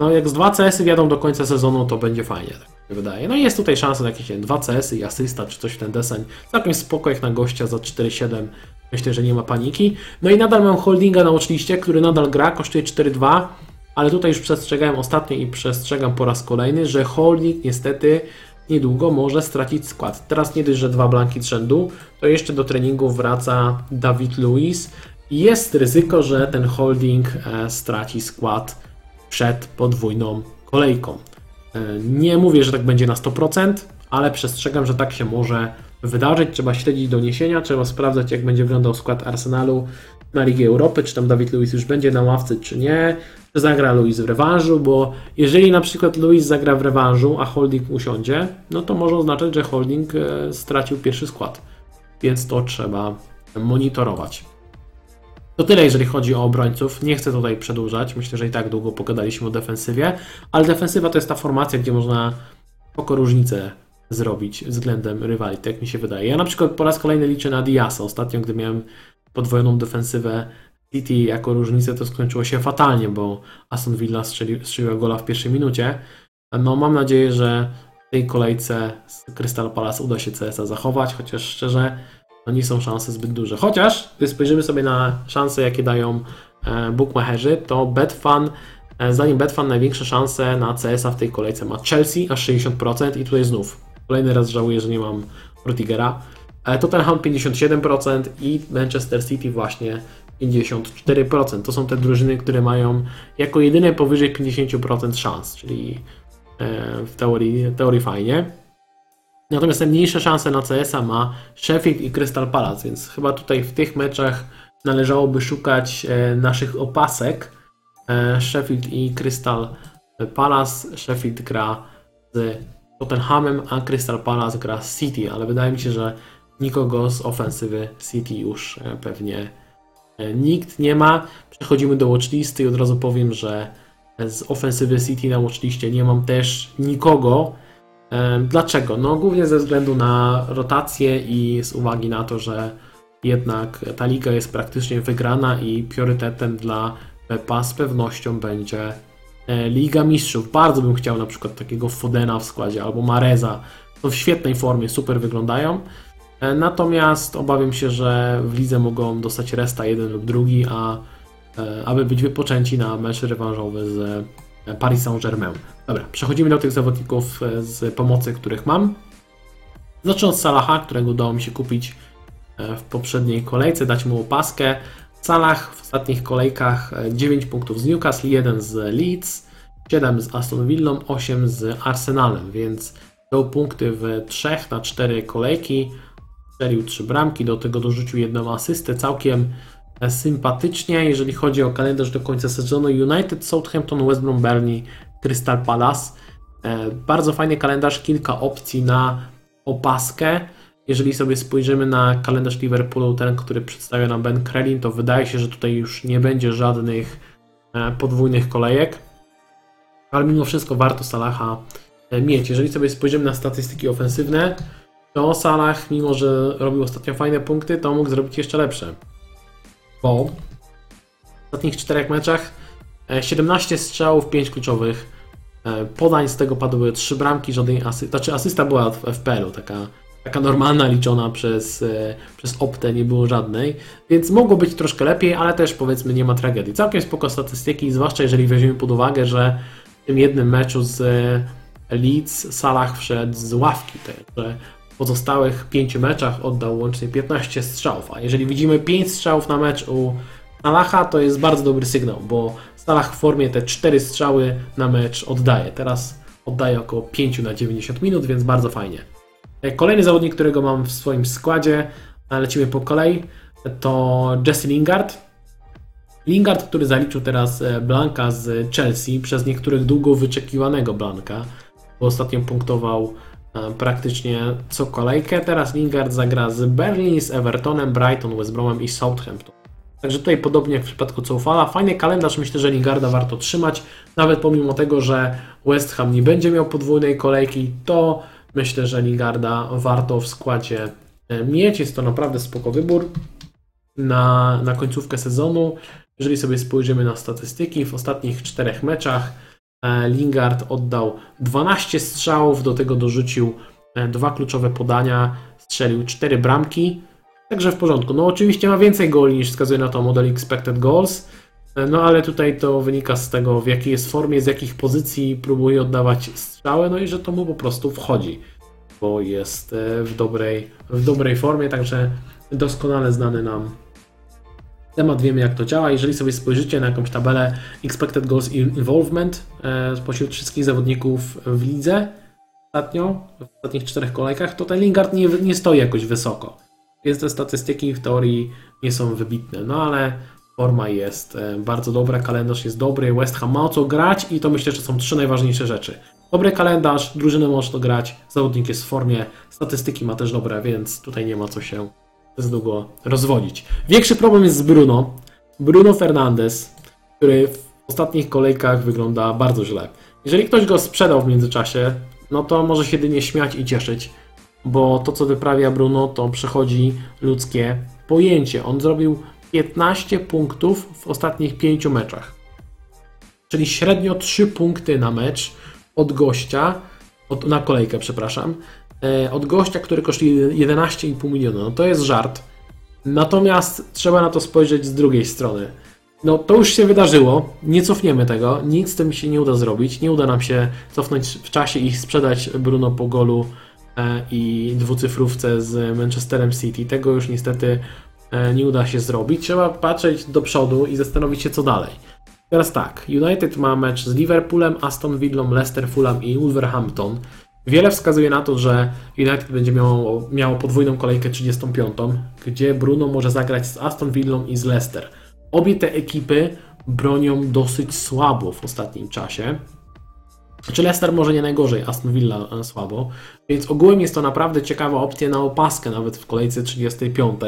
No jak z dwa CS-y wiadą do końca sezonu, to będzie fajnie, tak mi wydaje. No i jest tutaj szansa na jakieś nie, dwa CS-y i asysta, czy coś w ten deseń. Całkiem spoko jak na gościa za 4-7. Myślę, że nie ma paniki. No i nadal mam holdinga na oczywiście, który nadal gra, kosztuje 4-2. Ale tutaj już przestrzegałem ostatnio i przestrzegam po raz kolejny, że holding niestety niedługo może stracić skład. Teraz nie dość, że dwa blanki z rzędu, to jeszcze do treningu wraca Dawid Luiz jest ryzyko, że ten holding e, straci skład przed podwójną kolejką. E, nie mówię, że tak będzie na 100%, ale przestrzegam, że tak się może wydarzyć. Trzeba śledzić doniesienia, trzeba sprawdzać, jak będzie wyglądał skład Arsenalu na Ligę Europy, czy tam Dawid Luiz już będzie na ławce, czy nie, czy zagra Luiz w rewanżu, bo jeżeli na przykład Luiz zagra w rewanżu, a Holding usiądzie, no to może oznaczać, że Holding e, stracił pierwszy skład, więc to trzeba monitorować. To tyle, jeżeli chodzi o obrońców. Nie chcę tutaj przedłużać. Myślę, że i tak długo pogadaliśmy o defensywie, ale defensywa to jest ta formacja, gdzie można oko różnicę zrobić względem rywali, tak mi się wydaje. Ja na przykład po raz kolejny liczę na Diasa. Ostatnio, gdy miałem podwojoną defensywę City jako różnicę, to skończyło się fatalnie, bo Aston Villa strzeli, strzeliła gola w pierwszej minucie. No mam nadzieję, że w tej kolejce z Crystal Palace uda się CSA zachować, chociaż szczerze no nie są szanse zbyt duże. Chociaż, gdy spojrzymy sobie na szanse, jakie dają e, bookmacherzy, to Betfan, e, zdaniem Betfan największe szanse na CS-a w tej kolejce ma Chelsea aż 60% i tutaj znów kolejny raz żałuję, że nie mam Rudigera. Tottenham 57% i Manchester City właśnie 54%. To są te drużyny, które mają jako jedyne powyżej 50% szans, czyli e, w teorii, teorii fajnie. Natomiast najmniejsze szanse na CS-a ma Sheffield i Crystal Palace, więc chyba tutaj w tych meczach należałoby szukać e, naszych opasek. E, Sheffield i Crystal Palace. Sheffield gra z Tottenhamem, a Crystal Palace gra z City, ale wydaje mi się, że nikogo z ofensywy City już e, pewnie nikt nie ma. Przechodzimy do watchlisty i od razu powiem, że z ofensywy City na watchliście nie mam też nikogo. Dlaczego? No głównie ze względu na rotację i z uwagi na to, że jednak ta liga jest praktycznie wygrana i priorytetem dla Pepa z pewnością będzie e, Liga Mistrzów. Bardzo bym chciał na przykład takiego Fodena w składzie albo Mareza. To w świetnej formie, super wyglądają. E, natomiast obawiam się, że w lidze mogą dostać resta jeden lub drugi, a e, aby być wypoczęci na mecz rewanżowy z Paris Saint-Germain. Dobra, przechodzimy do tych zawodników z pomocy, których mam. Zacznę od Salaha, którego udało mi się kupić w poprzedniej kolejce, dać mu opaskę. Salah w ostatnich kolejkach 9 punktów z Newcastle, 1 z Leeds, 7 z Aston Villą, 8 z Arsenalem, więc dał punkty w 3 na 4 kolejki, strzelił 3 bramki, do tego dorzucił jedną asystę, całkiem sympatycznie, jeżeli chodzi o kalendarz do końca sezonu. United, Southampton, West Brom, Burnley, Crystal Palace. E, bardzo fajny kalendarz, kilka opcji na opaskę. Jeżeli sobie spojrzymy na kalendarz Liverpoolu, ten, który przedstawia nam Ben Krelin, to wydaje się, że tutaj już nie będzie żadnych e, podwójnych kolejek. Ale mimo wszystko warto Salaha e, mieć. Jeżeli sobie spojrzymy na statystyki ofensywne, to Salah, mimo że robił ostatnio fajne punkty, to mógł zrobić jeszcze lepsze. Bo w ostatnich czterech meczach 17 e, strzałów, 5 kluczowych podań, z tego padły 3 bramki, żadnej asy... znaczy asysta była w FPL-u, taka taka normalna liczona przez, e, przez Optę, nie było żadnej, więc mogło być troszkę lepiej, ale też powiedzmy nie ma tragedii. Całkiem spoko statystyki, zwłaszcza jeżeli weźmiemy pod uwagę, że w tym jednym meczu z e, Leeds Salah wszedł z ławki, także pozostałych pięciu meczach oddał łącznie 15 strzałów, a jeżeli widzimy 5 strzałów na mecz u Salaha, to jest bardzo dobry sygnał, bo Salah w formie te 4 strzały na mecz oddaje. Teraz oddaje około 5 na 90 minut, więc bardzo fajnie. E, kolejny zawodnik, którego mam w swoim składzie, lecimy po kolei, to Jesse Lingard. Lingard, który zaliczył teraz e, Blanka z Chelsea, przez niektórych długo wyczekiwanego Blanka, bo ostatnio punktował praktycznie co kolejkę. Teraz Lingard zagra z Berlin, z Evertonem, Brighton, West Bromem i Southampton. Także tutaj podobnie jak w przypadku Coufala, fajny kalendarz, myślę, że Lingarda warto trzymać, nawet pomimo tego, że West Ham nie będzie miał podwójnej kolejki, to Myślę, że Lingarda warto w składzie e, mieć. Jest to naprawdę spoko wybór na, na końcówkę sezonu. Jeżeli sobie spojrzymy na statystyki, w ostatnich czterech meczach e, Lingard oddał 12 strzałów, do tego dorzucił e, dwa kluczowe podania, strzelił 4 bramki. Także w porządku. No oczywiście ma więcej goli niż wskazuje na to model expected goals. No ale tutaj to wynika z tego, w jakiej jest formie, z jakich pozycji próbuje oddawać strzały, no i że to mu po prostu wchodzi, bo jest e, w dobrej, w dobrej formie, także doskonale znany nam temat, wiemy jak to działa. Jeżeli sobie spojrzycie na jakąś tabelę Expected Goals Involvement e, spośród wszystkich zawodników w lidze ostatnio, w ostatnich czterech kolejkach, to ten Lingard nie, nie stoi jakoś wysoko. Więc te statystyki w teorii nie są wybitne, no ale Forma jest e, bardzo dobra, kalendarz jest dobry, West Ham ma o co grać i to myślę, że są trzy najważniejsze rzeczy. Dobry kalendarz, drużyny można grać, zawodnik jest w formie, statystyki ma też dobre, więc tutaj nie ma co się z długo rozwodzić. Większy problem jest z Bruno. Bruno Fernandes, który w ostatnich kolejkach wygląda bardzo źle. Jeżeli ktoś go sprzedał w międzyczasie, no to może się jedynie śmiać i cieszyć, bo to co wyprawia Bruno to przechodzi ludzkie pojęcie. On zrobił 15 punktów w ostatnich 5 meczach. Czyli średnio 3 punkty na mecz od gościa, od, na kolejkę, przepraszam, od gościa, który kosztuje 11,5 miliona. No to jest żart. Natomiast trzeba na to spojrzeć z drugiej strony. no to już się wydarzyło, nie cofniemy tego, nic z tym się nie uda zrobić, nie uda nam się cofnąć w czasie i sprzedać Bruno po golu e, i dwucyfrówce z Manchesterem City. Tego już niestety e, nie uda się zrobić. Trzeba patrzeć do przodu i zastanowić się co dalej. Teraz tak, United ma mecz z Liverpoolem, Aston Villą, Leicester, Fulham i Wolverhampton. Wiele wskazuje na to, że United będzie miało, miało podwójną kolejkę 35, gdzie Bruno może zagrać z Aston Villą i z Leicester. Obie te ekipy bronią dosyć słabo w ostatnim czasie. Czy Leicester może nie najgorzej, Aston Villa e, słabo, więc ogółem jest to naprawdę ciekawa opcja na opaskę nawet w kolejce 35.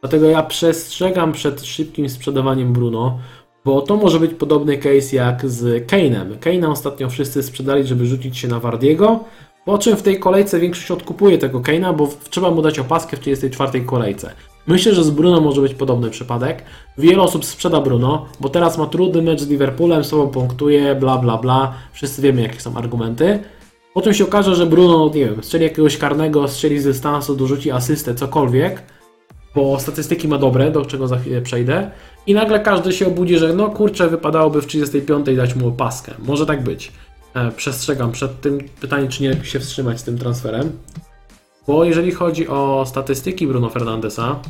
Dlatego ja przestrzegam przed szybkim sprzedawaniem Bruno, bo to może być podobny case jak z Kane'em. Kane'a ostatnio wszyscy sprzedali, żeby rzucić się na Wardiego, po czym w tej kolejce większość odkupuje tego Kane'a, bo trzeba mu dać opaskę w 34 kolejce. Myślę, że z Bruno może być podobny przypadek. Wiele osób sprzeda Bruno, bo teraz ma trudny mecz z Liverpoolem, sobą punktuje, bla bla bla. Wszyscy wiemy, jakie są argumenty. Potem się okaże, że Bruno, nie wiem, strzeli jakiegoś karnego, strzeli z dystansu, dorzuci asystę, cokolwiek, bo statystyki ma dobre, do czego za chwilę przejdę. I nagle każdy się obudzi, że no kurczę, wypadałoby w 35 dać mu opaskę. Może tak być. E, przestrzegam przed tym pytaniem, czy nie lepiej się wstrzymać z tym transferem. Bo jeżeli chodzi o statystyki Bruno Fernandesa,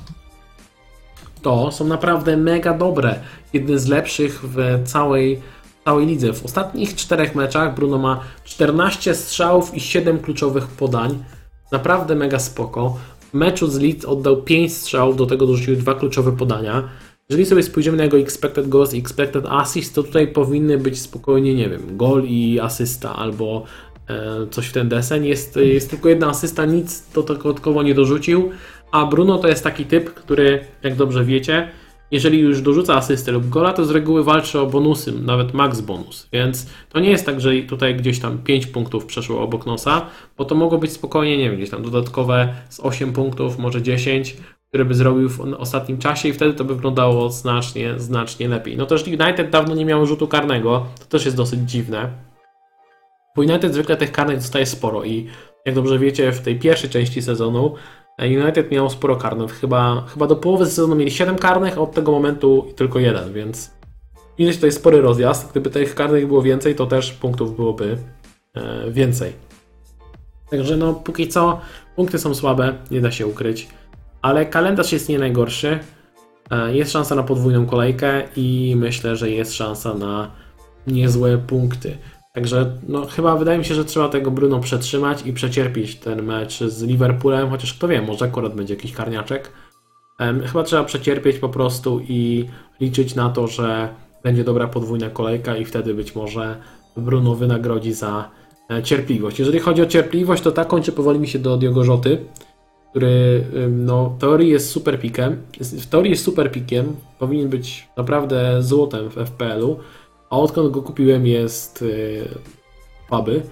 to są naprawdę mega dobre. Jedne z lepszych w całej, całej lidze. W ostatnich czterech meczach Bruno ma 14 strzałów i 7 kluczowych podań. Naprawdę mega spoko. W meczu z Leeds oddał 5 strzałów, do tego dorzucił dwa kluczowe podania. Jeżeli sobie spojrzymy na jego expected goals i expected assist, to tutaj powinny być spokojnie, nie wiem, gol i asysta albo e, coś w ten desen. Jest, jest tylko jedna asysta, nic dodatkowo nie dorzucił, a Bruno to jest taki typ, który, jak dobrze wiecie, jeżeli już dorzuca asystę lub gola, to z reguły walczy o bonusy, nawet max bonus. Więc to nie jest tak, że tutaj gdzieś tam 5 punktów przeszło obok nosa, bo to mogło być spokojnie, nie wiem, gdzieś tam dodatkowe z 8 punktów, może 10, które by zrobił w ostatnim czasie i wtedy to by wyglądało znacznie, znacznie lepiej. No też United dawno nie miał rzutu karnego, to też jest dosyć dziwne. Bo United zwykle tych karnych dostaje sporo i jak dobrze wiecie, w tej pierwszej części sezonu United miał sporo karnych. Chyba, chyba do połowy sezonu mieli 7 karnych, a od tego momentu tylko jeden, więc widać tutaj spory rozjazd. Gdyby tych karnych było więcej, to też punktów byłoby e, więcej. Także no, póki co punkty są słabe, nie da się ukryć ale kalendarz jest nie najgorszy. E, jest szansa na podwójną kolejkę i myślę, że jest szansa na niezłe punkty. Także no, chyba wydaje mi się, że trzeba tego Bruno przetrzymać i przecierpieć ten mecz z Liverpoolem, chociaż kto wie, może akurat będzie jakiś karniaczek. Chyba trzeba przecierpieć po prostu i liczyć na to, że będzie dobra podwójna kolejka i wtedy być może Bruno wynagrodzi za e, cierpliwość. Jeżeli chodzi o cierpliwość, to ta kończy powoli mi się do Diogo Rzoty który no, w teorii jest super pikiem. W teorii jest super pikiem, powinien być naprawdę złotem w FPL-u, a odkąd go kupiłem jest yy, słaby.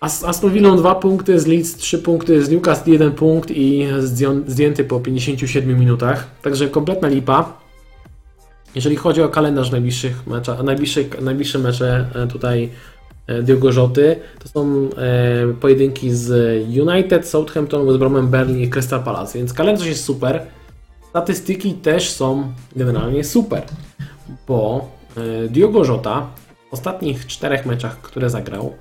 Aston Villa 2 punkty, z Leeds 3 punkty, z Newcastle 1 punkt i zdjęty po 57 minutach. Także kompletna lipa. Jeżeli chodzi o kalendarz najbliższych mecza, najbliższe, najbliższe mecze e, tutaj E, Diogo Rzoty. To są e, pojedynki z United, Southampton, West Bromem, Berlin i Crystal Palace, więc kalendarz jest super. Statystyki też są generalnie super, bo e, Diogo Rzota w ostatnich czterech meczach, które zagrał,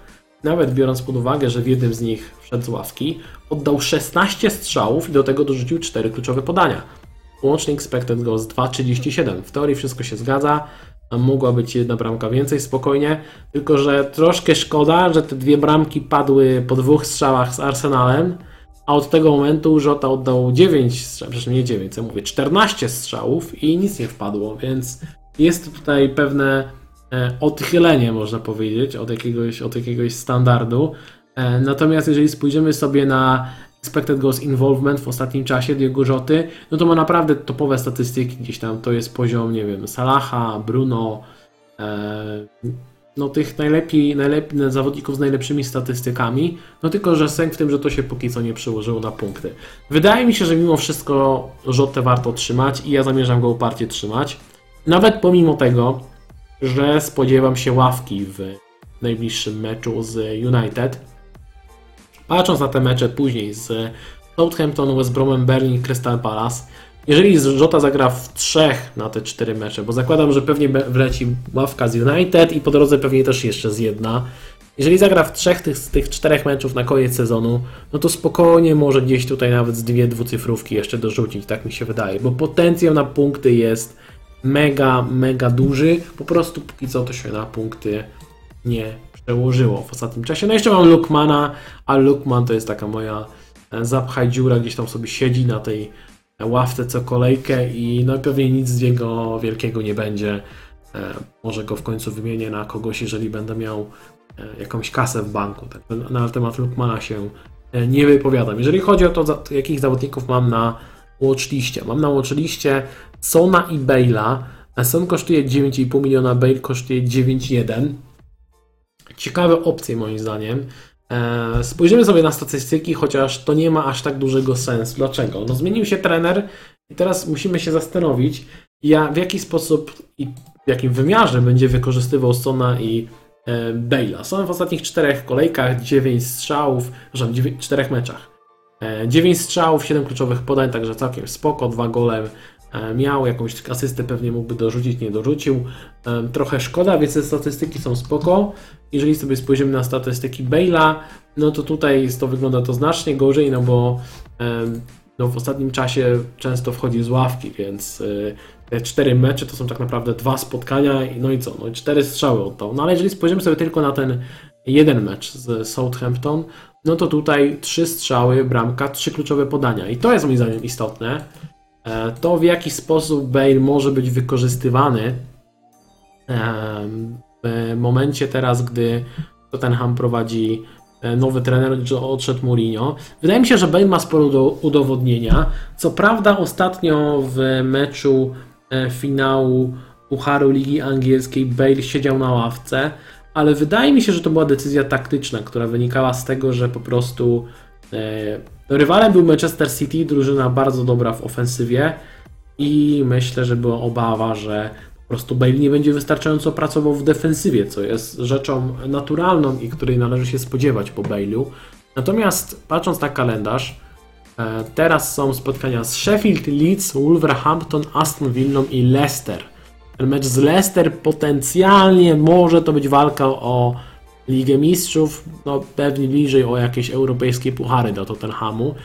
nawet biorąc pod uwagę, że w jednym z nich wszedł z ławki, oddał 16 strzałów i do tego dorzucił 4 kluczowe podania. Łączny expected goals 2,37. W teorii wszystko się zgadza mogła być jedna bramka więcej spokojnie, tylko że troszkę szkoda, że te dwie bramki padły po dwóch strzałach z Arsenalem, a od tego momentu Żota oddał 9 strzałów, przecież nie 9, co mówię, 14 strzałów i nic nie wpadło, więc jest tutaj pewne e, odchylenie, można powiedzieć, od jakiegoś, od jakiegoś standardu. E, natomiast jeżeli spojrzymy sobie na expected goals involvement w ostatnim czasie Diego Rzoty, no to ma naprawdę topowe statystyki gdzieś tam, to jest poziom, nie wiem, Salaha, Bruno, e, no tych najlepiej, najlepiej zawodników z najlepszymi statystykami, no tylko, że sęk w tym, że to się póki co nie przełożyło na punkty. Wydaje mi się, że mimo wszystko Rzotę warto trzymać i ja zamierzam go uparcie trzymać, nawet pomimo tego, że spodziewam się ławki w najbliższym meczu z United, Patrząc na te mecze później z Southampton, West Bromem, Berlin, Crystal Palace, Jeżeli Żota zagra w trzech na te cztery mecze, bo zakładam, że pewnie wleci ławka z United i po drodze pewnie też jeszcze z jedna. Jeżeli zagra w trzech tych, z tych czterech meczów na koniec sezonu, no to spokojnie może gdzieś tutaj nawet z dwie dwucyfrówki jeszcze dorzucić, tak mi się wydaje, bo potencjał na punkty jest mega, mega duży. Po prostu póki co to się na punkty nie przełożyło w ostatnim czasie. No jeszcze mam Lukmana, a Lukman to jest taka moja e, zapchaj dziura, gdzieś tam sobie siedzi na tej ławce co kolejkę i no pewnie nic z niego wielkiego nie będzie. E, Może go w końcu wymienię na kogoś, jeżeli będę miał e, jakąś kasę w banku. Tak, na- na temat Lukmana się nie wypowiadam. Jeżeli chodzi o to, jakich zawodników mam na watchliście. Mam na watchliście Sona i Bale'a. Son kosztuje 9,5 miliona, Bale kosztuje 9,1. Ciekawe opcje moim zdaniem. E, Spojrzymy sobie na statystyki, chociaż to nie ma aż tak dużego sensu. Dlaczego? No zmienił się trener i teraz musimy się zastanowić, ja, w jaki sposób i w jakim wymiarze będzie wykorzystywał Sona i e, Bale'a. Son w ostatnich czterech kolejkach 9 strzałów, przepraszam, w czterech meczach. E, 9 strzałów, 7 kluczowych podań, także całkiem spoko, dwa gole e, miał, jakąś asystę pewnie mógłby dorzucić, nie dorzucił. E, Trochę szkoda, więc te statystyki są spoko. Jeżeli sobie spojrzymy na statystyki Bale'a, no to tutaj to wygląda to znacznie gorzej, no bo em, no w ostatnim czasie często wchodzi z ławki, więc te cztery mecze to są tak naprawdę dwa spotkania, i no i co, no cztery strzały oddał. No ale jeżeli spojrzymy sobie tylko na ten jeden mecz z Southampton, no to tutaj trzy strzały, bramka, trzy kluczowe podania. I to jest moim zdaniem istotne. E, To w jaki sposób Bale może być wykorzystywany w momencie teraz, gdy Tottenham prowadzi e, nowy trener, odszedł Mourinho. Wydaje mi się, że Bale ma sporo do udowodnienia. Co prawda ostatnio w meczu e, finału Pucharu Ligi Angielskiej Bale siedział na ławce, ale wydaje mi się, że to była decyzja taktyczna, która wynikała z tego, że po prostu rywalem był Manchester City, drużyna bardzo dobra w ofensywie i myślę, że była obawa, że po prostu Bale nie będzie wystarczająco pracował w defensywie, co jest rzeczą naturalną i której należy się spodziewać po Bale'u. Natomiast patrząc na kalendarz, e, teraz są spotkania z Sheffield, Leeds, Wolverhampton, Aston Villa i Leicester. Ten mecz z Leicester potencjalnie może to być walka o Ligę Mistrzów, no pewnie bliżej o jakieś europejskie puchary do Tottenhamu.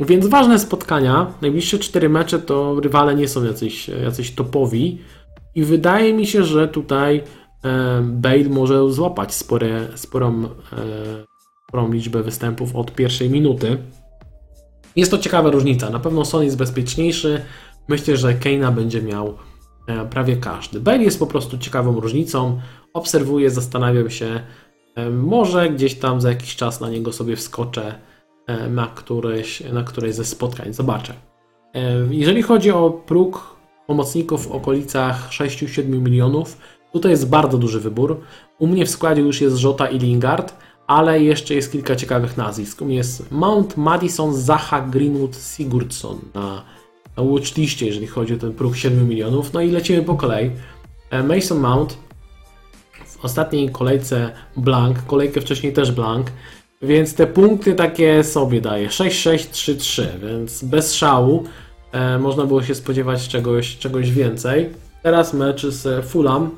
Więc ważne spotkania. Najbliższe cztery mecze to rywale nie są jacyś, jacyś topowi. I wydaje mi się, że tutaj e, Bale może złapać spore, sporą, e, sporą liczbę występów od pierwszej minuty. Jest to ciekawa różnica. Na pewno Son jest bezpieczniejszy. Myślę, że Keina będzie miał e, prawie każdy. Bale jest po prostu ciekawą różnicą. Obserwuję, zastanawiam się. Może gdzieś tam za jakiś czas na niego sobie wskoczę na któreś, na któreś ze spotkań. Zobaczę. Jeżeli chodzi o próg pomocników w okolicach 6-7 milionów, tutaj jest bardzo duży wybór. U mnie w składzie już jest Żota i Lingard, ale jeszcze jest kilka ciekawych nazwisk. U mnie jest Mount, Madison, Zaha, Greenwood, Sigurdsson na, na watchliście, jeżeli chodzi o ten próg 7 milionów. No i lecimy po kolei. Mason Mount ostatniej kolejce blank, kolejkę wcześniej też blank, więc te punkty takie sobie daje 6-6-3-3, więc bez szału e, można było się spodziewać czegoś, czegoś więcej. Teraz mecz z Fulham.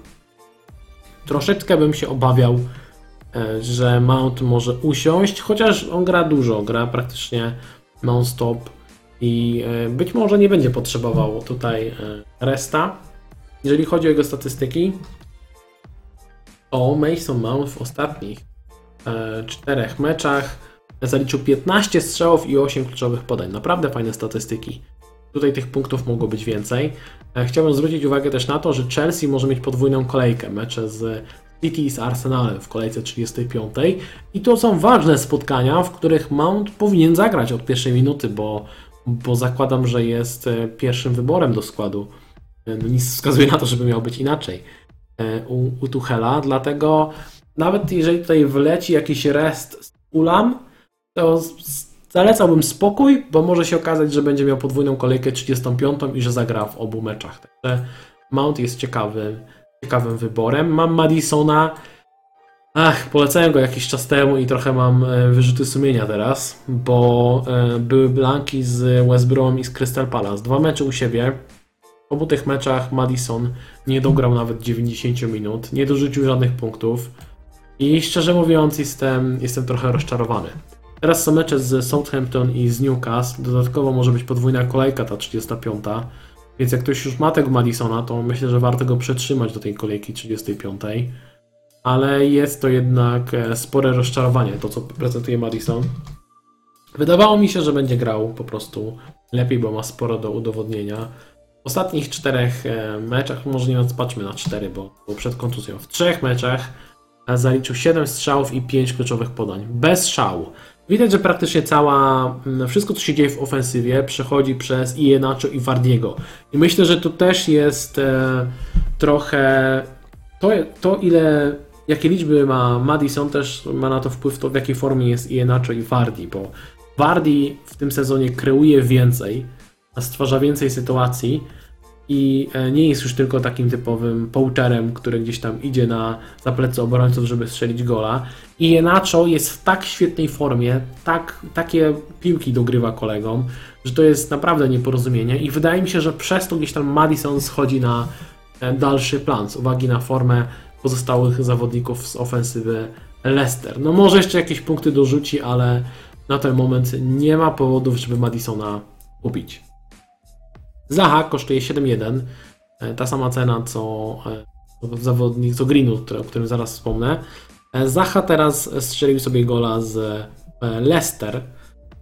Troszeczkę bym się obawiał, e, że Mount może usiąść, chociaż on gra dużo, gra praktycznie non-stop i e, być może nie będzie potrzebował tutaj e, resta. Jeżeli chodzi o jego statystyki, to Mason Mount w ostatnich e, czterech meczach zaliczył 15 strzałów i 8 kluczowych podań. Naprawdę fajne statystyki. Tutaj tych punktów mogło być więcej. E, Chciałbym zwrócić uwagę też na to, że Chelsea może mieć podwójną kolejkę. Mecze z City i z Arsenalem w kolejce 35. I to są ważne spotkania, w których Mount powinien zagrać od pierwszej minuty, bo, bo zakładam, że jest e, pierwszym wyborem do składu. No Nic wskazuje na to, żeby miał być inaczej u, u Tuchela, dlatego nawet jeżeli tutaj wleci jakiś rest z Ulam, to zalecałbym spokój, bo może się okazać, że będzie miał podwójną kolejkę 35 i że zagra w obu meczach. Także Mount jest ciekawy, ciekawym wyborem. Mam Madisona. Ach, polecałem go jakiś czas temu i trochę mam e, wyrzuty sumienia teraz, bo e, były blanki z West Brom i z Crystal Palace. Dwa mecze u siebie. Obu tych meczach Madison nie dograł nawet 90 minut, nie dorzucił żadnych punktów i szczerze mówiąc jestem, jestem trochę rozczarowany. Teraz są mecze z Southampton i z Newcastle, dodatkowo może być podwójna kolejka, ta 35. Więc jak ktoś już ma tego Madisona, to myślę, że warto go przetrzymać do tej kolejki 35 ale jest to jednak e, spore rozczarowanie, to co prezentuje Madison. Wydawało mi się, że będzie grał po prostu lepiej, bo ma sporo do udowodnienia. Ostatnich czterech e, meczach, może nie patrzmy na cztery, bo, bo przed kontuzją, w trzech meczach e, zaliczył 7 strzałów i 5 kluczowych podań. Bez szału. Widać, że praktycznie cała, wszystko co się dzieje w ofensywie przechodzi przez Ienacho i Wardiego. I myślę, że to też jest e, trochę to, to, ile jakie liczby ma Madison, też ma na to wpływ to, w jakiej formie jest Ienacho i Vardy, bo Vardy w tym sezonie kreuje więcej, stwarza więcej sytuacji i e, nie jest już tylko takim typowym poacherem, który gdzieś tam idzie na, za plecy obrońców, żeby strzelić gola. I Ienacho jest w tak świetnej formie, tak, takie piłki dogrywa kolegom, że to jest naprawdę nieporozumienie i wydaje mi się, że przez to gdzieś tam Madison schodzi na e, dalszy plan z uwagi na formę pozostałych zawodników z ofensywy Leicester. No może jeszcze jakieś punkty dorzuci, ale na ten moment nie ma powodów, żeby Madisona kupić. Zaha kosztuje 7,1. E, ta sama cena co e, zawodnik, co Greenwood, o którym zaraz wspomnę. E, Zaha teraz strzelił sobie gola z Leicester.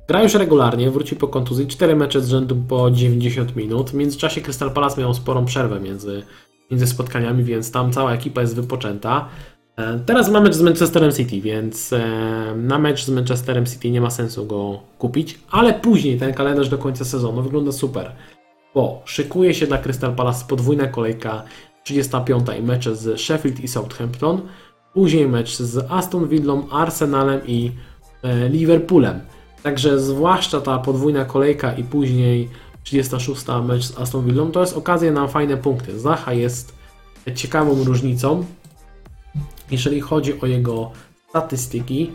Gra już regularnie, wrócił po kontuzji, 4 mecze z rzędu po 90 minut. W międzyczasie Crystal Palace miał sporą przerwę między między spotkaniami, więc tam cała ekipa jest wypoczęta. Teraz mamy mecz z Manchesterem City, więc na mecz z Manchesterem City nie ma sensu go kupić, ale później ten kalendarz do końca sezonu wygląda super, bo szykuje się dla Crystal Palace podwójna kolejka 35 i mecze z Sheffield i Southampton, później mecz z Aston Villą, Arsenalem i e, Liverpoolem. Także zwłaszcza ta podwójna kolejka i później 36 mecz z Aston Villą, to jest okazja na fajne punkty. Zacha jest ciekawą różnicą. Jeżeli chodzi o jego statystyki,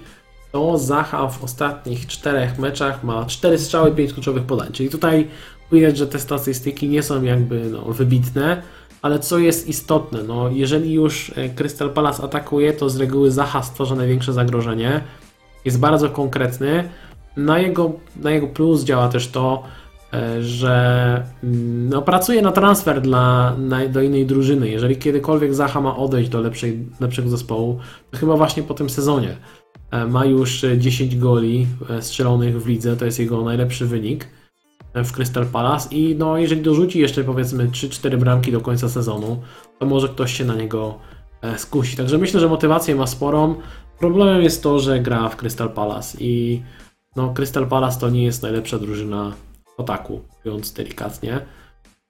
to Zacha w ostatnich czterech meczach ma 4 strzały, 5 kluczowych podań. Czyli tutaj widać, że te statystyki nie są jakby no, wybitne, ale co jest istotne, no, jeżeli już e, Crystal Palace atakuje, to z reguły Zacha stwarza największe zagrożenie. Jest bardzo konkretny. Na jego, na jego plus działa też to, E, że mm, no, pracuje na transfer dla, na, do innej drużyny. Jeżeli kiedykolwiek Zaha ma odejść do lepszej, lepszego zespołu, to chyba właśnie po tym sezonie. E, ma już 10 goli strzelonych w lidze, to jest jego najlepszy wynik w Crystal Palace i no, jeżeli dorzuci jeszcze powiedzmy 3-4 bramki do końca sezonu, to może ktoś się na niego skusi. Także myślę, że motywację ma sporą. Problemem jest to, że gra w Crystal Palace i no, Crystal Palace to nie jest najlepsza drużyna ataku, mówiąc delikatnie.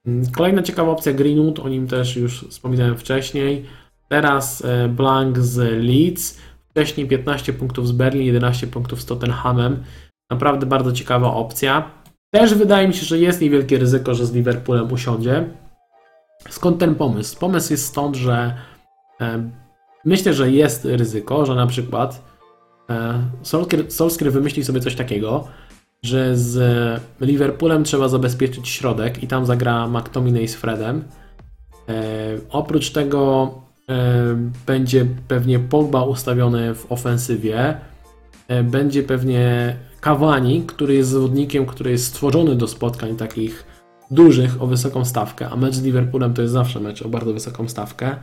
Mm, kolejna ciekawa opcja Greenwood, o nim też już wspominałem wcześniej. Teraz e, Blank z Leeds, wcześniej 15 punktów z Berlin, 11 punktów z Tottenhamem. Naprawdę bardzo ciekawa opcja. Też wydaje mi się, że jest niewielkie ryzyko, że z Liverpoolem usiądzie. Skąd ten pomysł? Pomysł jest stąd, że e, myślę, że jest ryzyko, że na przykład e, Solskjaer wymyśli sobie coś takiego, że z Liverpoolem trzeba zabezpieczyć środek i tam zagra McTominay z Fredem. E, oprócz tego e, będzie pewnie Pogba ustawiony w ofensywie. E, będzie pewnie Cavani, który jest zawodnikiem, który jest stworzony do spotkań takich dużych o wysoką stawkę, a mecz z Liverpoolem to jest zawsze mecz o bardzo wysoką stawkę.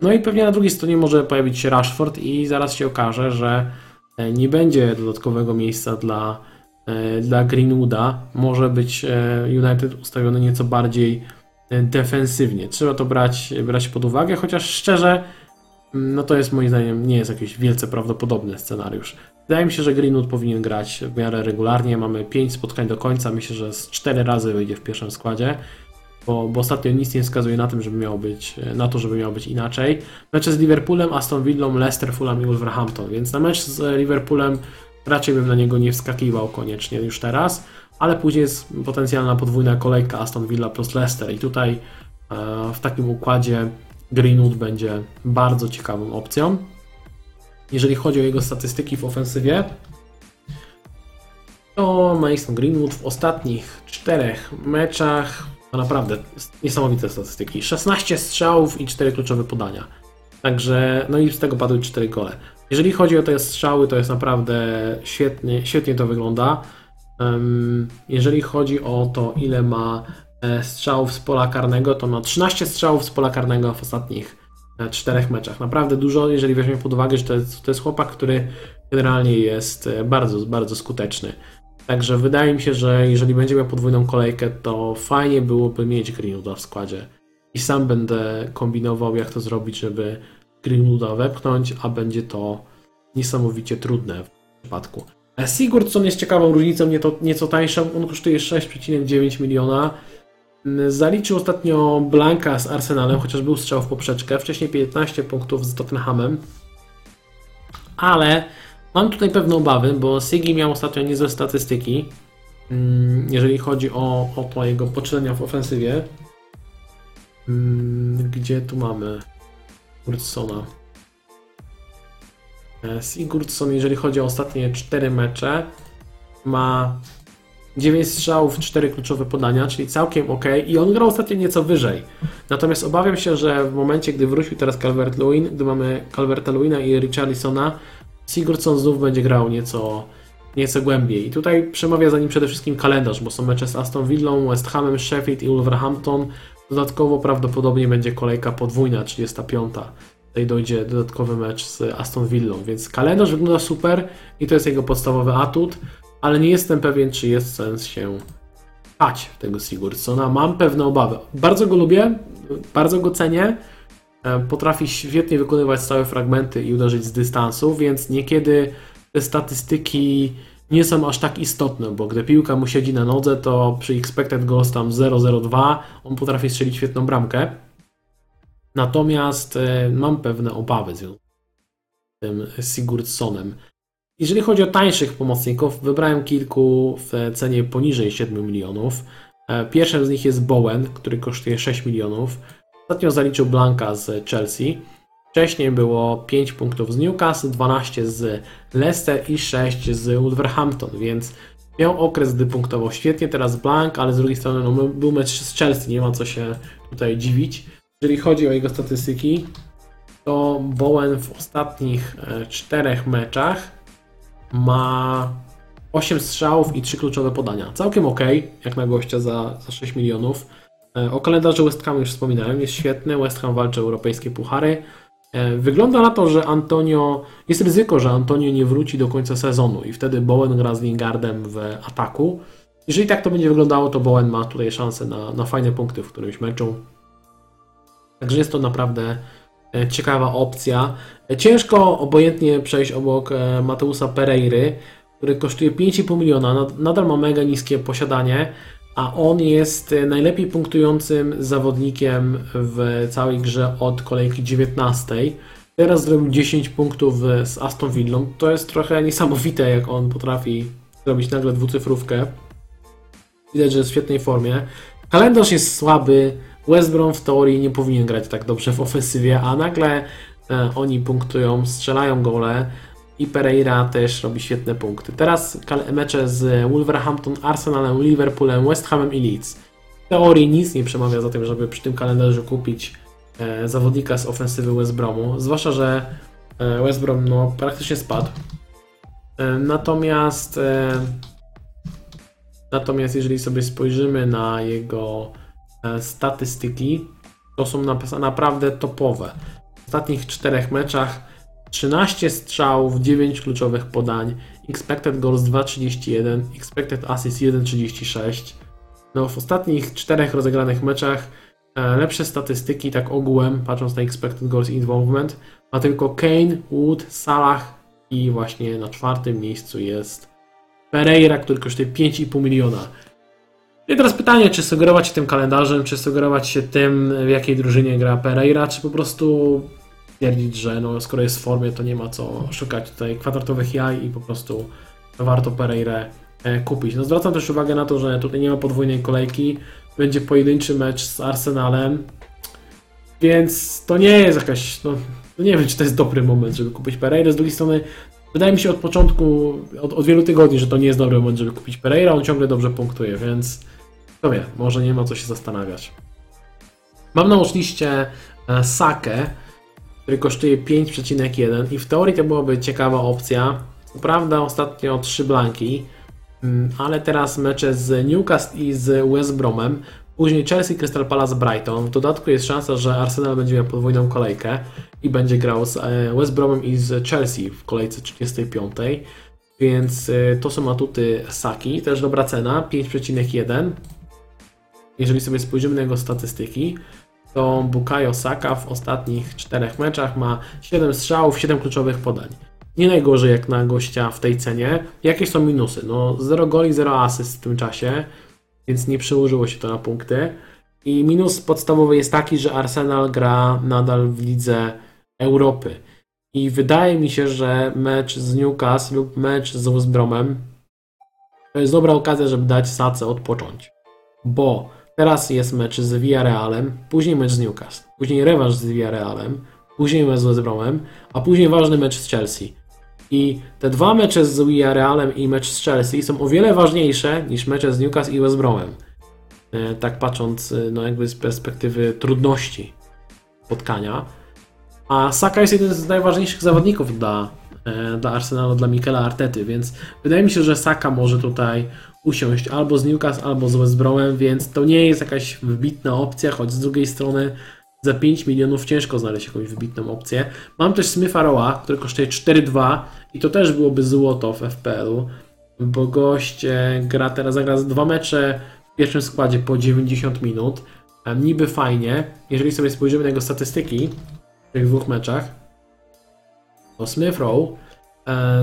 No i pewnie na drugiej stronie może pojawić się Rashford i zaraz się okaże, że e, nie będzie dodatkowego miejsca dla E, dla Greenwooda może być e, United ustawiony nieco bardziej defensywnie. Trzeba to brać, brać pod uwagę, chociaż szczerze, mm, no to jest moim zdaniem nie jest jakiś wielce prawdopodobny scenariusz. Wydaje mi się, że Greenwood powinien grać w miarę regularnie. Mamy 5 spotkań do końca. Myślę, że z 4 razy wyjdzie w pierwszym składzie, bo, bo ostatnio nic nie wskazuje na tym, żeby miało być, na to, żeby miało być inaczej. Mecze z Liverpoolem, Aston Villą, Leicester, Fulham i Wolverhampton, więc na mecz z Liverpoolem Raczej bym na niego nie wskakiwał koniecznie już teraz, ale później jest potencjalna podwójna kolejka Aston Villa plus Leicester i tutaj e, w takim układzie Greenwood będzie bardzo ciekawą opcją. Jeżeli chodzi o jego statystyki w ofensywie, to Mason Greenwood w ostatnich czterech meczach naprawdę niesamowite statystyki. 16 strzałów i 4 kluczowe podania. Także, no i z tego padły 4 gole. Jeżeli chodzi o te strzały, to jest naprawdę świetnie, świetnie to wygląda. Jeżeli chodzi o to, ile ma e, strzałów z pola karnego, to ma 13 strzałów z pola karnego w ostatnich czterech meczach. Naprawdę dużo, jeżeli weźmiemy pod uwagę, że to jest, to jest chłopak, który generalnie jest e, bardzo, bardzo skuteczny. Także wydaje mi się, że jeżeli będzie miał podwójną kolejkę, to fajnie byłoby mieć Greenwooda w składzie. I sam będę kombinował, jak to zrobić, żeby Greenwooda wepchnąć, a będzie to niesamowicie trudne w przypadku. E, Sigurdsson jest ciekawą różnicą, nieco, nieco tańszą. On kosztuje 6,9 miliona. Zaliczył ostatnio Blanka z Arsenalem, chociaż był strzał w poprzeczkę. Wcześniej 15 punktów z Tottenhamem. Ale Mam tutaj pewne obawy, bo Sigi miał ostatnio niezłe statystyki, mm, jeżeli chodzi o, o to jego poczynania w ofensywie. Mm, gdzie tu mamy Sigurdssona? E, Sigurdsson, jeżeli chodzi o ostatnie 4 mecze, ma 9 strzałów, 4 kluczowe podania, czyli całkiem ok. I on grał ostatnio nieco wyżej. Natomiast obawiam się, że w momencie, gdy wrócił teraz Calvert-Lewin, gdy mamy Calverta-Lewina i Richarlisona, Sigurdsson znów będzie grał nieco, nieco głębiej. I tutaj przemawia za nim przede wszystkim kalendarz, bo są mecze z Aston Villą, West Hamem, Sheffield i Wolverhampton. Dodatkowo prawdopodobnie będzie kolejka podwójna, 35. Tutaj dojdzie dodatkowy mecz z Aston Villą, więc kalendarz wygląda super i to jest jego podstawowy atut, ale nie jestem pewien, czy jest sens się pchać w tego Sigurdssona. Mam pewne obawy. Bardzo go lubię, bardzo go cenię, E, potrafi świetnie wykonywać stałe fragmenty i uderzyć z dystansu, więc niekiedy te statystyki nie są aż tak istotne, bo gdy piłka mu siedzi na nodze, to przy expected goals tam 0,02 on potrafi strzelić świetną bramkę. Natomiast e, mam pewne obawy z tym Sigurdssonem. Jeżeli chodzi o tańszych pomocników, wybrałem kilku w cenie poniżej 7 milionów. E, pierwszym z nich jest Bowen, który kosztuje 6 milionów. Ostatnio zaliczył Blanka z Chelsea. Wcześniej było 5 punktów z Newcastle, 12 z Leicester i 6 z Wolverhampton, więc miał okres, gdy punktował świetnie. Teraz Blank, ale z drugiej strony no, był mecz z Chelsea, nie ma co się tutaj dziwić. Jeżeli chodzi o jego statystyki, to Bowen w ostatnich 4 e, meczach ma 8 strzałów i 3 kluczowe podania. Całkiem ok, jak na gościa za, za 6 milionów. E, o kalendarzu West Ham już wspominałem, jest świetny. West Ham walczy o europejskie puchary. E, wygląda na to, że Antonio. Jest ryzyko, że Antonio nie wróci do końca sezonu i wtedy Bowen gra z Lingardem w ataku. Jeżeli tak to będzie wyglądało, to Bowen ma tutaj szansę na, na fajne punkty w którymś meczu. Także jest to naprawdę e, ciekawa opcja. Ciężko obojętnie przejść obok Mateusa Pereiry, który kosztuje 5,5 miliona. Nadal ma mega niskie posiadanie a on jest e, najlepiej punktującym zawodnikiem w całej grze od kolejki 19. Teraz zrobił 10 punktów z Aston Villą. To jest trochę niesamowite, jak on potrafi zrobić nagle dwucyfrówkę. Widać, że jest w świetnej formie. Kalendarz jest słaby. West Brom w teorii nie powinien grać tak dobrze w ofensywie, a nagle e, oni punktują, strzelają gole i Pereira też robi świetne punkty. Teraz mecze z Wolverhampton, Arsenalem, Liverpoolem, West Hamem i Leeds. W teorii nic nie przemawia za tym, żeby przy tym kalendarzu kupić e, zawodnika z ofensywy West Bromu, zwłaszcza, że e, West Brom no, praktycznie spadł. E, natomiast e, natomiast jeżeli sobie spojrzymy na jego e, statystyki, to są naprawdę topowe. Ostatnich czterech meczach 13 strzałów, 9 kluczowych podań, expected goals 2,31, expected assist 1,36. No, w ostatnich czterech rozegranych meczach e, lepsze statystyki, tak ogółem, patrząc na expected goals involvement, ma tylko Kane, Wood, Salah i właśnie na czwartym miejscu jest Pereira, który kosztuje 5,5 miliona. I teraz pytanie, czy sugerować się tym kalendarzem, czy sugerować się tym, w jakiej drużynie gra Pereira, czy po prostu stwierdzić, że no, skoro jest w formie, to nie ma co szukać tutaj kwadratowych jaj i po prostu warto Pereirę e, kupić. No zwracam też uwagę na to, że tutaj nie ma podwójnej kolejki, będzie pojedynczy mecz z Arsenalem, więc to nie jest jakaś, no, no nie wiem, czy to jest dobry moment, żeby kupić Pereira. Z drugiej strony, wydaje mi się od początku, od, od wielu tygodni, że to nie jest dobry moment, żeby kupić Pereira. On ciągle dobrze punktuje, więc kto wie, może nie ma co się zastanawiać. Mam na liście e, Sakę, który kosztuje 5,1 i w teorii to byłaby ciekawa opcja. Co prawda ostatnio 3 blanki, mm, ale teraz mecze z Newcastle i z West Bromem. Później Chelsea, Crystal Palace, Brighton. W dodatku jest szansa, że Arsenal będzie miał podwójną kolejkę i będzie grał z e, West Bromem i z Chelsea w kolejce 35. Więc e, to są atuty Saki. Też dobra cena, 5,1. Jeżeli sobie spojrzymy na jego statystyki, to Bukayo Saka w ostatnich czterech meczach ma 7 strzałów, 7 kluczowych podań. Nie najgorzej jak na gościa w tej cenie. Jakie są minusy? No 0 goli, 0 asyst w tym czasie, więc nie przełożyło się to na punkty. I minus podstawowy jest taki, że Arsenal gra nadal w lidze Europy. I wydaje mi się, że mecz z Newcastle lub mecz z West to jest dobra okazja, żeby dać Sace odpocząć. Bo Teraz jest mecz z Villarrealem, później mecz z Newcastle, później rewanż z Villarrealem, później mecz z West Bromem, a później ważny mecz z Chelsea. I te dwa mecze z Villarrealem i mecz z Chelsea są o wiele ważniejsze niż mecze z Newcastle i West Bromem. E, tak patrząc e, no jakby z perspektywy trudności spotkania. A Saka jest jeden z najważniejszych zawodników dla, e, dla Arsenalu, dla Mikela Artety, więc wydaje mi się, że Saka może tutaj usiąść albo z Newcastle, albo z West Bromem, więc to nie jest jakaś wybitna opcja, choć z drugiej strony za 5 milionów ciężko znaleźć jakąś wybitną opcję. Mam też Smitha Roa, który kosztuje 4,2 i to też byłoby złoto w FPL-u, bo gość gra teraz, zagra dwa mecze w pierwszym składzie po 90 minut. Niby fajnie, jeżeli sobie spojrzymy na jego statystyki w tych dwóch meczach, to Smith Rowe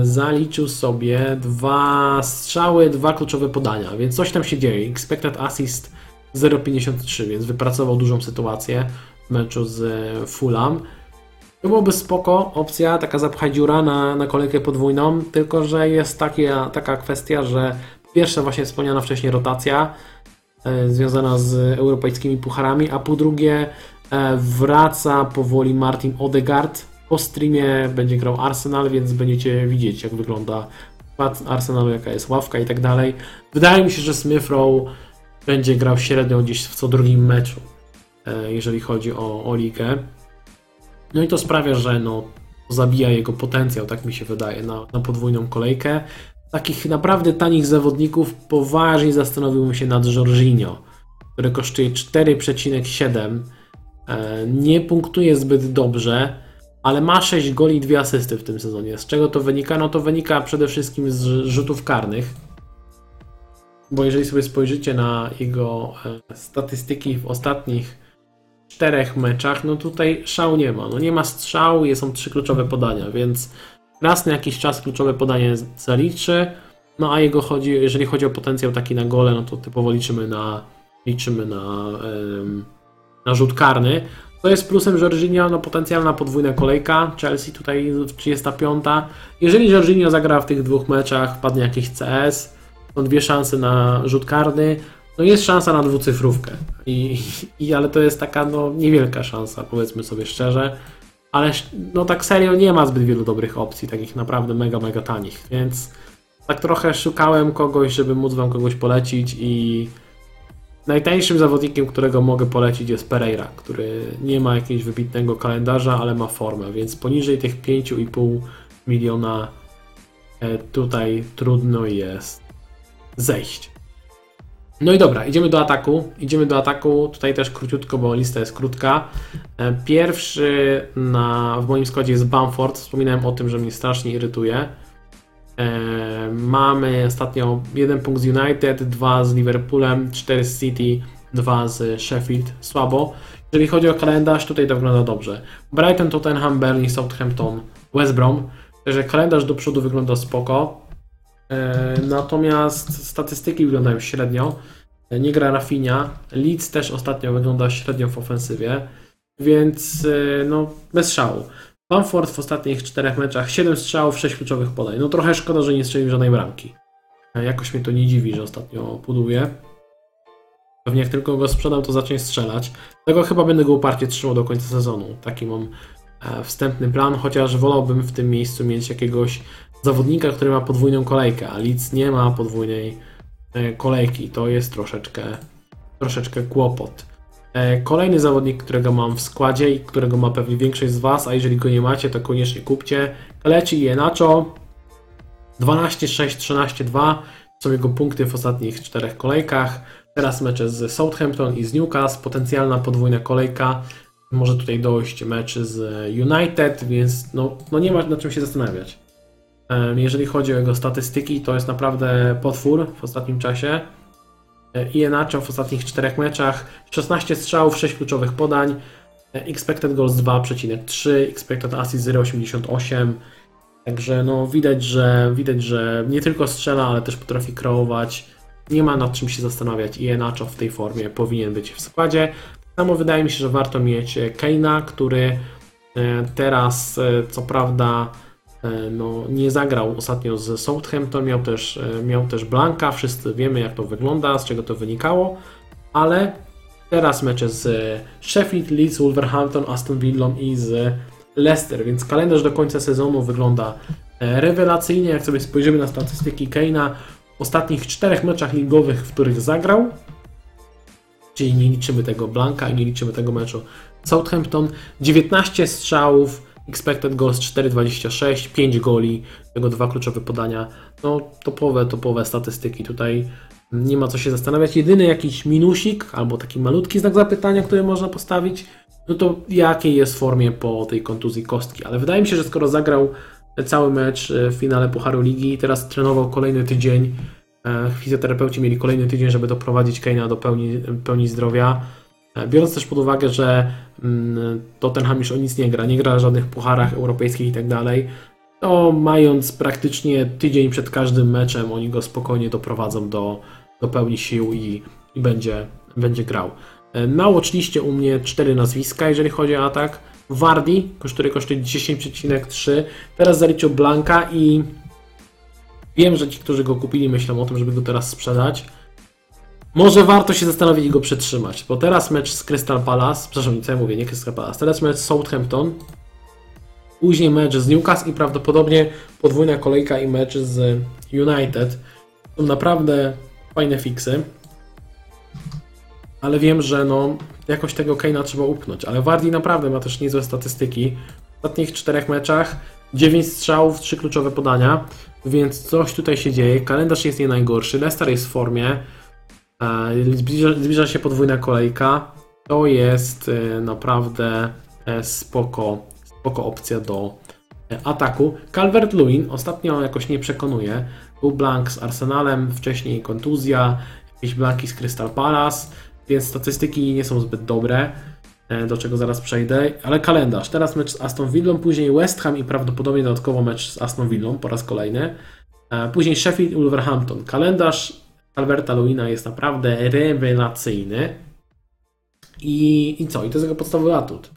zaliczył sobie dwa strzały, dwa kluczowe podania, więc coś tam się dzieje. Expected assist 0,53, więc wypracował dużą sytuację w meczu z Fulham. To byłoby spoko opcja, taka zapchaj dziura na, na kolejkę podwójną, tylko że jest takie, taka kwestia, że pierwsza właśnie wspomniana wcześniej rotacja e, związana z europejskimi pucharami, a po drugie e, wraca powoli Martin Odegaard, po streamie będzie grał Arsenal, więc będziecie widzieć, jak wygląda skład Arsenalu, jaka jest ławka i tak dalej. Wydaje mi się, że Smith Rowe będzie grał średnio gdzieś w co drugim meczu, e, jeżeli chodzi o, o ligę. No i to sprawia, że no, zabija jego potencjał, tak mi się wydaje, na, na podwójną kolejkę. Takich naprawdę tanich zawodników poważnie zastanowiłbym się nad Jorginho, który kosztuje 4,7. E, nie punktuje zbyt dobrze ale ma 6 goli i 2 asysty w tym sezonie. Z czego to wynika? No to wynika przede wszystkim z rzutów karnych. Bo jeżeli sobie spojrzycie na jego e, statystyki w ostatnich czterech meczach, no tutaj szału nie ma. No nie ma strzału, są trzy kluczowe podania, więc raz na jakiś czas kluczowe podanie zaliczy. No a jego chodzi, jeżeli chodzi o potencjał taki na gole, no to typowo liczymy na liczymy na, na rzut karny. To jest plusem Jorginho, no potencjalna podwójna kolejka. Chelsea tutaj 35. Jeżeli Jorginho zagra w tych dwóch meczach, wpadnie jakiś CS, są dwie szanse na rzut karny, no jest szansa na dwucyfrówkę. I, i, ale to jest taka no, niewielka szansa, powiedzmy sobie szczerze. Ale no tak serio nie ma zbyt wielu dobrych opcji, takich naprawdę mega, mega tanich, więc tak trochę szukałem kogoś, żeby móc wam kogoś polecić i Najtańszym zawodnikiem, którego mogę polecić jest Pereira, który nie ma jakiegoś wybitnego kalendarza, ale ma formę, więc poniżej tych 5,5 miliona e, tutaj trudno jest zejść. No i dobra, idziemy do ataku. Idziemy do ataku. Tutaj też króciutko, bo lista jest krótka. E, pierwszy na, w moim składzie jest Bamford. Wspominałem o tym, że mnie strasznie irytuje. E, mamy ostatnio jeden punkt z United, dwa z Liverpoolem, cztery z City, dwa z Sheffield. Słabo. Jeżeli chodzi o kalendarz, tutaj to wygląda dobrze. Brighton, Tottenham, Burnley, Southampton, West Brom. Także kalendarz do przodu wygląda spoko. E, natomiast statystyki wyglądają średnio. E, nie gra Rafinha. Leeds też ostatnio wygląda średnio w ofensywie. Więc no, bez szału. Bamford w ostatnich czterech meczach 7 strzałów, 6 kluczowych podań. No trochę szkoda, że nie strzelił żadnej bramki. Jakoś mnie to nie dziwi, że ostatnio puduje. Pewnie jak tylko go sprzedam, to zacznie strzelać. Tego chyba będę go uparcie trzymał do końca sezonu. Taki mam e, wstępny plan, chociaż wolałbym w tym miejscu mieć jakiegoś zawodnika, który ma podwójną kolejkę, a Leeds nie ma podwójnej e, kolejki. To jest troszeczkę, troszeczkę kłopot. E, Kolejny zawodnik, którego mam w składzie i którego ma pewnie większość z Was, a jeżeli go nie macie, to koniecznie kupcie. Kaleci i Enacho 12-6, 13-2 są jego punkty w ostatnich czterech kolejkach. Teraz mecze z Southampton i z Newcastle, potencjalna podwójna kolejka. Może tutaj dojść mecz z United, więc no, no nie ma na czym się zastanawiać. Em, Jeżeli chodzi o jego statystyki, to jest naprawdę potwór w ostatnim czasie. E, Iheanacho w ostatnich czterech meczach 16 strzałów, 6 kluczowych podań, e, expected goals 2,3, expected assist 0,88. Także no widać, że widać, że nie tylko strzela, ale też potrafi kreować. Nie ma nad czym się zastanawiać i w tej formie powinien być w składzie. Samo wydaje mi się, że warto mieć Keina, który e, teraz co prawda no, nie zagrał ostatnio z Southampton, miał też, e, miał też Blanka, wszyscy wiemy jak to wygląda, z czego to wynikało, ale teraz mecze z Sheffield, Leeds, Wolverhampton, Aston Villa i z Leicester, więc kalendarz do końca sezonu wygląda e, rewelacyjnie. Jak sobie spojrzymy na statystyki Keina w ostatnich czterech meczach ligowych, w których zagrał, czyli nie liczymy tego Blanka i nie liczymy tego meczu Southampton, 19 strzałów, expected goals 4,26, 5 goli, tego dwa kluczowe podania, no topowe, topowe statystyki tutaj nie ma co się zastanawiać. Jedyny jakiś minusik albo taki malutki znak zapytania, który można postawić, no to jakiej jest formie po tej kontuzji kostki. Ale wydaje mi się, że skoro zagrał cały mecz e, w finale Pucharu Ligi i teraz trenował kolejny tydzień, e, fizjoterapeuci mieli kolejny tydzień, żeby doprowadzić Kane'a do pełni, pełni zdrowia. E, Biorąc też pod uwagę, że mm, Tottenham już o nic nie gra, nie gra żadnych pucharach europejskich i tak dalej, to mając praktycznie tydzień przed każdym meczem, oni go spokojnie doprowadzą do, do pełni sił i, i będzie, będzie grał. E, Na u mnie cztery nazwiska, jeżeli chodzi o atak. Wardi, który kosztuje 10,3. Teraz zaliczył Blanka i wiem, że ci, którzy go kupili, myślą o tym, żeby go teraz sprzedać. Może warto się zastanowić i go przetrzymać, bo teraz mecz z Crystal Palace, przepraszam, co ja mówię, nie Crystal Palace, teraz mecz z Southampton, później mecz z Newcastle i prawdopodobnie podwójna kolejka i mecz z United. Są naprawdę fajne fiksy ale wiem, że no, jakoś tego Kane'a trzeba upchnąć. Ale Wardi naprawdę ma też niezłe statystyki. W ostatnich czterech meczach 9 strzałów, 3 kluczowe podania, więc coś tutaj się dzieje. Kalendarz jest nie najgorszy, Leicester jest w formie, zbliża, zbliża się podwójna kolejka. To jest e, naprawdę e, spoko, spoko opcja do e, ataku. Calvert-Lewin ostatnio jakoś nie przekonuje. Był blank z Arsenalem, wcześniej kontuzja, jakieś blanki z Crystal Palace więc statystyki nie są zbyt dobre, e, do czego zaraz przejdę, ale kalendarz. Teraz mecz z Aston Villą, później West Ham i prawdopodobnie dodatkowo mecz z Aston Villą po raz kolejny. E, Później Sheffield Wolverhampton. Kalendarz Alberta Luina jest naprawdę rewelacyjny. I, I co? I to jest jego podstawowy atut.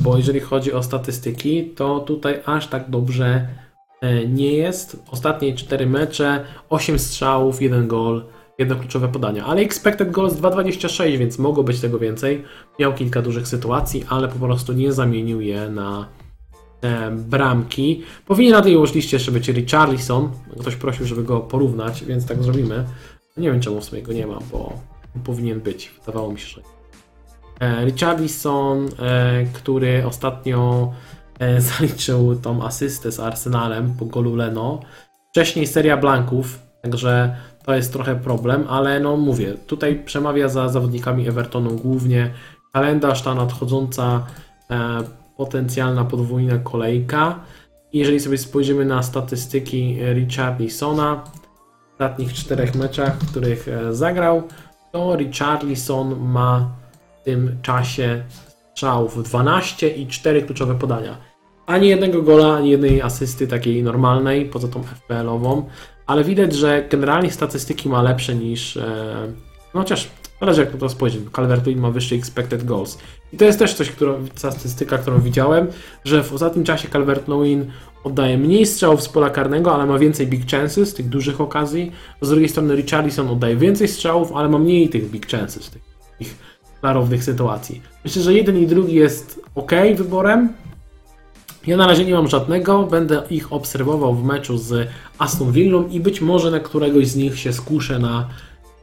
Bo jeżeli chodzi o statystyki, to tutaj aż tak dobrze e, nie jest. Ostatnie 4 mecze, 8 strzałów, 1 gol, jedno kluczowe podania. Ale expected goals 2,26, więc mogło być tego więcej. Miał kilka dużych sytuacji, ale po prostu nie zamienił je na e, bramki. Powinien na tej liście jeszcze być Richarlison. Ktoś prosił, żeby go porównać, więc tak zrobimy. Nie wiem czemu w sumie go nie ma, bo powinien być. Wydawało mi się, że. E, Richarlison, e, który ostatnio e, zaliczył tą asystę z Arsenalem po golu Leno. Wcześniej seria blanków, także to jest trochę problem, ale no mówię, tutaj przemawia za zawodnikami Evertonu głównie kalendarz, ta nadchodząca potencjalna podwójna kolejka. Jeżeli sobie spojrzymy na statystyki Richarlisona ostatnich czterech meczach, w których e, zagrał, to Richarlison ma w tym czasie strzałów 12 i 4 kluczowe podania. Ani jednego gola, ani jednej asysty takiej normalnej, poza tą FPL-ową, ale widać, że generalnie statystyki ma lepsze niż. E, no chociaż zależy jak na to spojrzeć. calvert ma wyższy expected goals. I to jest też coś, którą, statystyka, którą widziałem, że w ostatnim czasie Calvert-Lewin oddaje mniej strzałów z pola karnego, ale ma więcej big chances, tych dużych okazji. Z drugiej strony Richarlison oddaje więcej strzałów, ale ma mniej tych big chances, tych, tych klarownych sytuacji. Myślę, że jeden i drugi jest ok wyborem, Ja na razie nie mam żadnego, będę ich obserwował w meczu z Aston Villą i być może na któregoś z nich się skuszę na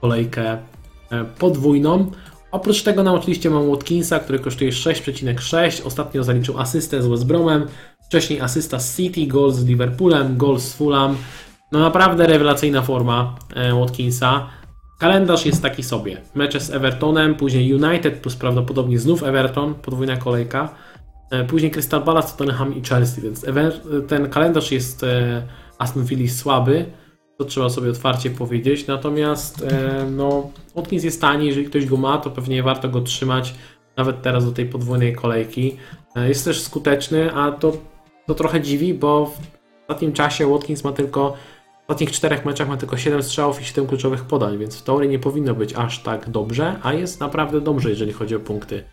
kolejkę podwójną. Oprócz tego na oczywiście mam Watkinsa, który kosztuje 6,6. Ostatnio zaliczył asystę z West Bromem, wcześniej asysta z City, gol z Liverpoolem, gol z Fulham. No naprawdę rewelacyjna forma e, Watkinsa. Kalendarz jest taki sobie. Mecze z Evertonem, później United plus prawdopodobnie znów Everton, podwójna kolejka. E, Później Crystal Palace, Tottenham i Chelsea, więc ten kalendarz jest e, Aston Villa słaby, to trzeba sobie otwarcie powiedzieć. Natomiast e, no, Watkins jest tani, jeżeli ktoś go ma, to pewnie warto go trzymać nawet teraz do tej podwójnej kolejki. E, Jest też skuteczny, a to, to trochę dziwi, bo w ostatnim czasie Watkins ma tylko w ostatnich czterech meczach ma tylko 7 strzałów i 7 kluczowych podań, więc w teorii nie powinno być aż tak dobrze, a jest naprawdę dobrze, jeżeli chodzi o punkty.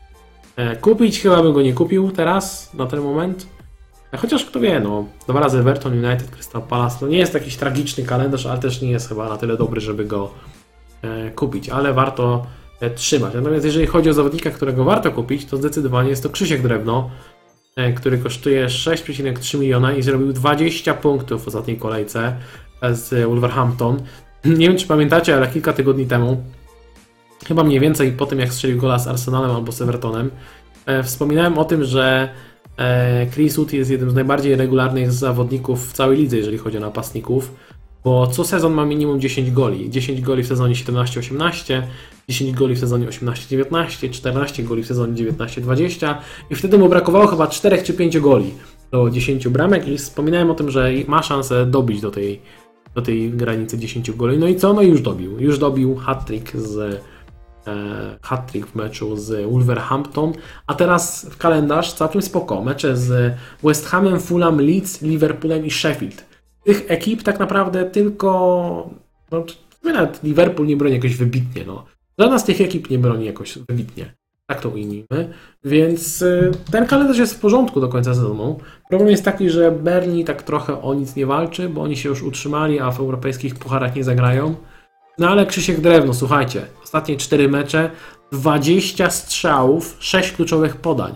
E, Kupić chyba bym go nie kupił teraz, na ten moment. Chociaż kto wie, no. Dwa razy Everton, United, Crystal Palace. To nie jest jakiś tragiczny kalendarz, ale też nie jest chyba na tyle dobry, żeby go e, kupić. Ale warto e, trzymać. Natomiast jeżeli chodzi o zawodnika, którego warto kupić, to zdecydowanie jest to Krzysiek Drewno, e, który kosztuje 6,3 miliona i zrobił 20 punktów w ostatniej kolejce e, z Wolverhampton. Nie wiem, czy pamiętacie, ale kilka tygodni temu chyba mniej więcej po tym, jak strzelił gola z Arsenalem albo z Evertonem, e, wspominałem o tym, że Chris Wood jest jednym z najbardziej regularnych zawodników w całej lidze, jeżeli chodzi o napastników, bo co sezon ma minimum 10 goli. 10 goli w sezonie 17-18, 10 goli w sezonie 18-19, 14 goli w sezonie 19-20 i wtedy mu brakowało chyba 4 czy 5 goli do 10 bramek i wspominałem o tym, że ma szansę dobić do tej, do tej granicy 10 goli. No i co? No już dobił. Już dobił hat-trick z e, hat-trick w meczu z Wolverhampton, a teraz w kalendarz całkiem spoko. Mecze z West Hamem, Fulham, Leeds, Liverpoolem i Sheffield. Tych ekip tak naprawdę tylko no, nawet Liverpool nie broni jakoś wybitnie. No. Żadna z tych ekip nie broni jakoś wybitnie. Tak to ujmijmy. Więc y, ten kalendarz jest w porządku do końca sezonu. Problem jest taki, że Berni tak trochę o nic nie walczy, bo oni się już utrzymali, a w europejskich pucharach nie zagrają. No ale Krzysiek Drewno, słuchajcie, ostatnie 4 mecze, 20 strzałów, 6 kluczowych podań.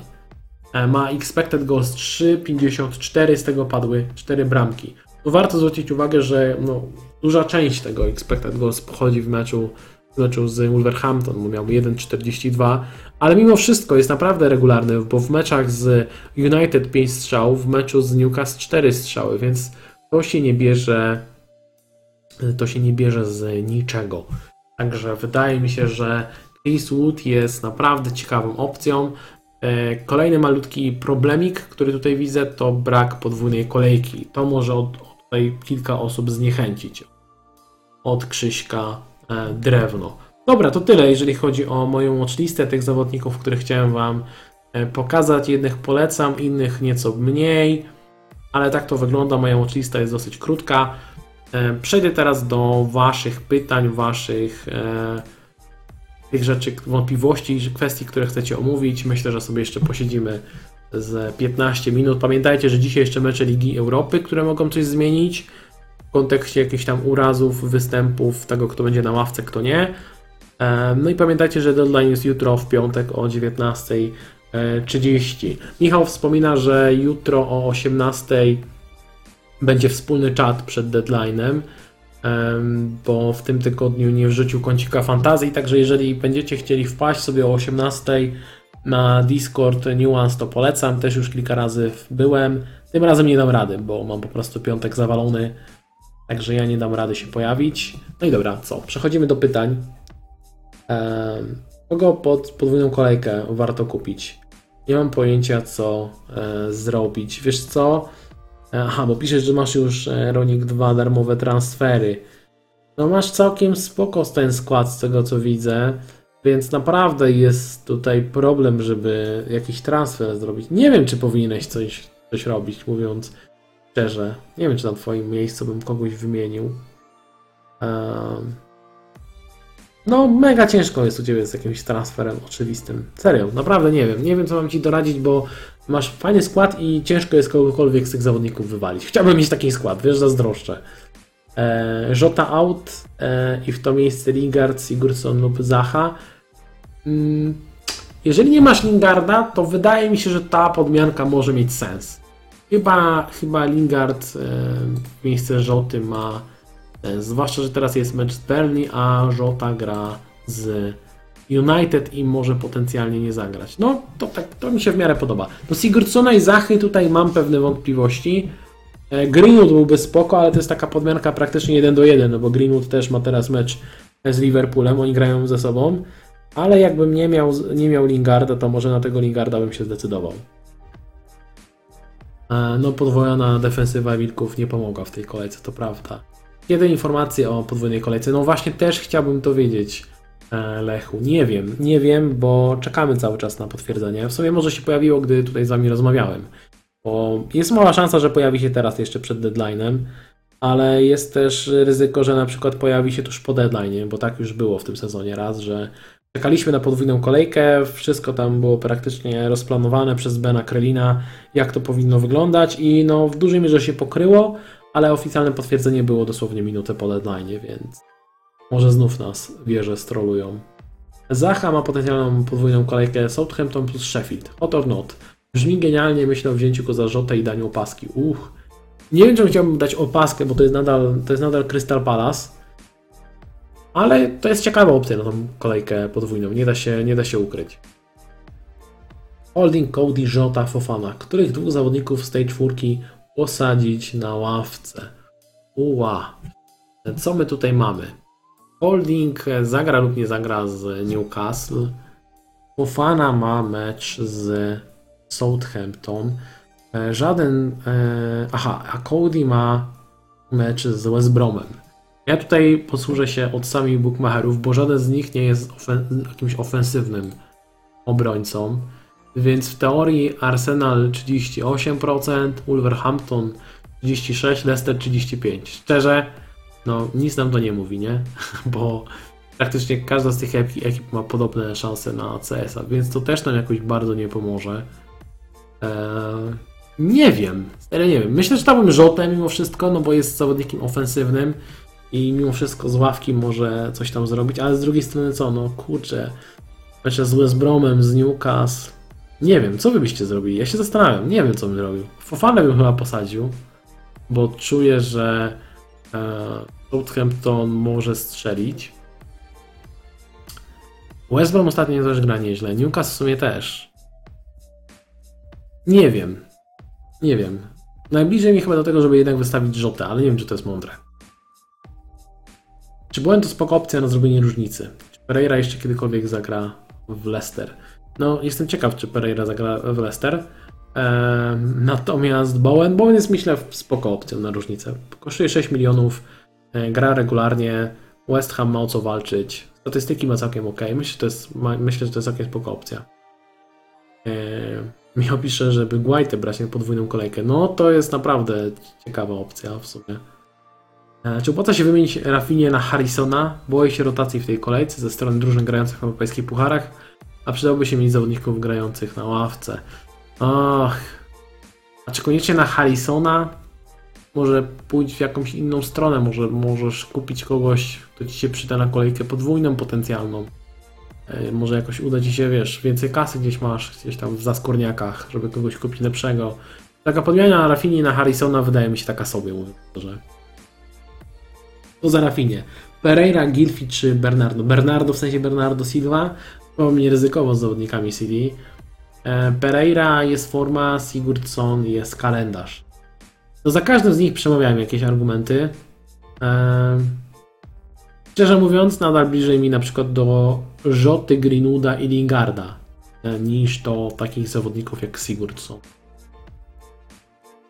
E, Ma expected goals 3,54, z tego padły 4 bramki. Tu warto zwrócić uwagę, że no, duża część tego expected goals pochodzi w meczu, w meczu z Wolverhampton, bo miał 1,42, ale mimo wszystko jest naprawdę regularny, bo w meczach z United 5 strzałów, w meczu z Newcastle 4 strzały, więc to się nie bierze to się nie bierze z niczego. Także wydaje mi się, że Chris Wood jest naprawdę ciekawą opcją. E, Kolejny malutki problemik, który tutaj widzę, to brak podwójnej kolejki. To może od, tutaj kilka osób zniechęcić od Krzyśka e, Drewno. Dobra, to tyle, jeżeli chodzi o moją watchlistę tych zawodników, których chciałem Wam e, pokazać. Jednych polecam, innych nieco mniej, ale tak to wygląda. Moja watchlista jest dosyć krótka. E, Przejdę teraz do Waszych pytań, Waszych e, tych rzeczy, wątpliwości, kwestii, które chcecie omówić. Myślę, że sobie jeszcze posiedzimy z 15 minut. Pamiętajcie, że dzisiaj jeszcze mecze Ligi Europy, które mogą coś zmienić w kontekście jakichś tam urazów, występów, tego kto będzie na ławce, kto nie. E, No i pamiętajcie, że deadline jest jutro w piątek o 19.30. Michał wspomina, że jutro o 18.00 będzie wspólny czat przed deadline'em, em, bo w tym tygodniu nie wrzucił kącika fantazji, także jeżeli będziecie chcieli wpaść sobie o 18 na Discord Nuance, to polecam, też już kilka razy byłem. Tym razem nie dam rady, bo mam po prostu piątek zawalony, także ja nie dam rady się pojawić. No i dobra, co? Przechodzimy do pytań. Kogo pod podwójną kolejkę warto kupić? Nie mam pojęcia, co e, zrobić. Wiesz co? Aha, bo piszesz, że masz już e, Ronik 2 darmowe transfery. No masz całkiem spoko ten skład z tego co widzę, więc naprawdę jest tutaj problem, żeby jakiś transfer zrobić. Nie wiem, czy powinieneś coś, coś robić, mówiąc szczerze. Nie wiem, czy na twoim miejscu bym kogoś wymienił. Em, No, mega ciężko jest u ciebie z jakimś transferem oczywistym. Serio, naprawdę nie wiem. Nie wiem, co mam ci doradzić, bo masz fajny skład i ciężko jest kogokolwiek z tych zawodników wywalić. Chciałbym mieć taki skład, wiesz, zazdroszczę. E, Jota out e, i w to miejsce Lingard, Sigurdsson lub Zaha. Mm, jeżeli nie masz Lingarda, to wydaje mi się, że ta podmianka może mieć sens. Chyba, chyba Lingard e, w miejsce Rzoty ma, e, zwłaszcza, że teraz jest mecz z Burnley, a Rzota gra z United i może potencjalnie nie zagrać. No, to tak, to mi się w miarę podoba. Do Sigurdssona i Zachy tutaj mam pewne wątpliwości. E, Greenwood byłby spoko, ale to jest taka podmianka praktycznie 1 do 1, no bo Greenwood też ma teraz mecz z Liverpoolem, oni grają ze sobą. Ale jakbym nie miał, nie miał Lingarda, to może na tego Lingarda bym się zdecydował. E, No, podwojona defensywa Wilków nie pomogła w tej kolejce, to prawda. Kiedy informacje o podwójnej kolejce? No właśnie też chciałbym to wiedzieć, Lechu. Nie wiem, nie wiem, bo czekamy cały czas na potwierdzenie. W sumie może się pojawiło, gdy tutaj z Wami rozmawiałem. Bo jest mała szansa, że pojawi się teraz jeszcze przed deadline'em, ale jest też ryzyko, że na przykład pojawi się tuż po deadline, bo tak już było w tym sezonie raz, że czekaliśmy na podwójną kolejkę, wszystko tam było praktycznie rozplanowane przez Bena Krelina, jak to powinno wyglądać i no w dużej mierze się pokryło, ale oficjalne potwierdzenie było dosłownie minutę po deadline, więc może znów nas wieże strolują. Zacha ma potencjalną podwójną kolejkę Southampton plus Sheffield. Hot or not. Brzmi genialnie, myślę o wzięciu go za Rzotę i daniu opaski. Uch. Nie wiem, czy chciałbym dać opaskę, bo to jest nadal, to jest nadal Crystal Palace. Ale to jest ciekawa opcja na tą kolejkę podwójną, nie da się, nie da się ukryć. Holding, Cody, Jota, Fofana. Których dwóch zawodników z tej czwórki posadzić na ławce? Uła. Co my tutaj mamy? Holding zagra lub nie zagra z Newcastle. Fofana ma mecz z Southampton. E, Żaden. E, aha, a Cody ma mecz z West Bromem. Ja tutaj posłużę się od samych bookmacherów, bo żaden z nich nie jest ofen- jakimś ofensywnym obrońcą. Więc w teorii Arsenal 38%, Wolverhampton 36%, Leicester 35%. Szczerze, no nic nam to nie mówi, nie? Bo praktycznie każda z tych ekip, ekip ma podobne szanse na CS-a, więc to też nam jakoś bardzo nie pomoże. Eee, nie wiem, serio nie wiem. Myślę, że dałbym Rzotę mimo wszystko, no bo jest zawodnikiem ofensywnym i mimo wszystko z ławki może coś tam zrobić, ale z drugiej strony co, no kurczę, mecze z West Bromem, z Newcastle, nie wiem, co wy byście zrobili? Ja się zastanawiam, nie wiem co bym zrobił. Fofanę bym chyba posadził, bo czuję, że Southampton może strzelić. West Brom ostatnio też gra nieźle, Newcastle w sumie też. Nie wiem, nie wiem. Najbliżej mi chyba do tego, żeby jednak wystawić Rzotę, ale nie wiem, czy to jest mądre. Czy byłem to spoko opcja na zrobienie różnicy? Czy Pereira jeszcze kiedykolwiek zagra w Leicester? No, jestem ciekaw, czy Pereira zagra w Leicester. Natomiast Bowen, Bowen jest myślę spoko opcją na różnicę. Kosztuje 6 milionów, e, gra regularnie, West Ham ma o co walczyć, statystyki ma całkiem ok. Myślę, że to jest, myślę, że to jest całkiem spoko opcja. Michał pisze, żeby Guaitę brać na podwójną kolejkę. No, to jest naprawdę ciekawa opcja w sumie. E, Czy opłaca się wymienić Rafinie na Harrisona? Boję się rotacji w tej kolejce ze strony drużyn grających w europejskich pucharach, a przydałoby się mieć zawodników grających na ławce. Ach. A czy koniecznie na Harrisona? Może pójść w jakąś inną stronę, może możesz kupić kogoś, kto ci się przyda na kolejkę podwójną potencjalną. E, Może jakoś uda ci się, wiesz, więcej kasy gdzieś masz, gdzieś tam w zaskórniakach, żeby kogoś kupić lepszego. Taka podmiana Rafini na Harrisona wydaje mi się taka sobie, mówię że. To za Rafinie. Pereira, Gilfi czy Bernardo? Bernardo w sensie Bernardo Silva, bo mnie ryzykowo z zawodnikami City. E, Pereira jest forma, Sigurdsson jest kalendarz. No za każdym z nich przemawiałem jakieś argumenty. E, szczerze mówiąc, nadal bliżej mi na przykład do Rzoty, Greenwooda i Lingarda e, niż do takich zawodników jak Sigurdsson.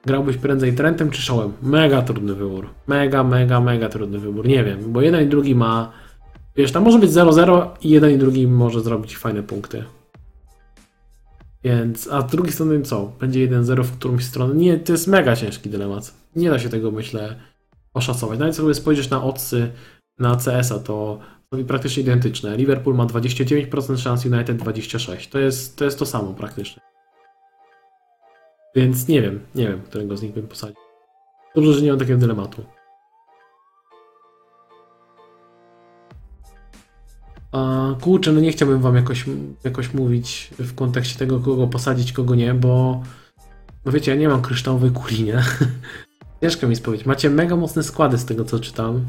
Grałbyś prędzej Trentem czy Shawem? Mega trudny wybór. Mega, mega, mega trudny wybór. Nie wiem, bo jeden i drugi ma. Wiesz, tam może być 0-0 i jeden i drugi może zrobić fajne punkty. Więc, a z drugiej strony co? Będzie 1-0 w którąś stronę? Nie, to jest mega ciężki dylemat. Nie da się tego, myślę, oszacować. Nawet sobie spojrzysz na odcy na CS-a, to są praktycznie identyczne. Liverpool ma 29% szans, United 26%. To jest to, jest to samo praktycznie. Więc nie wiem, nie wiem, którego z nich bym posadził. Dobrze, że nie mam takiego dylematu. A, kurczę, no nie chciałbym wam jakoś, jakoś mówić w kontekście tego, kogo posadzić, kogo nie, bo no wiecie, ja nie mam kryształowej kuli, nie? Ciężko mi spowiedzieć. Macie mega mocne składy z tego, co czytam.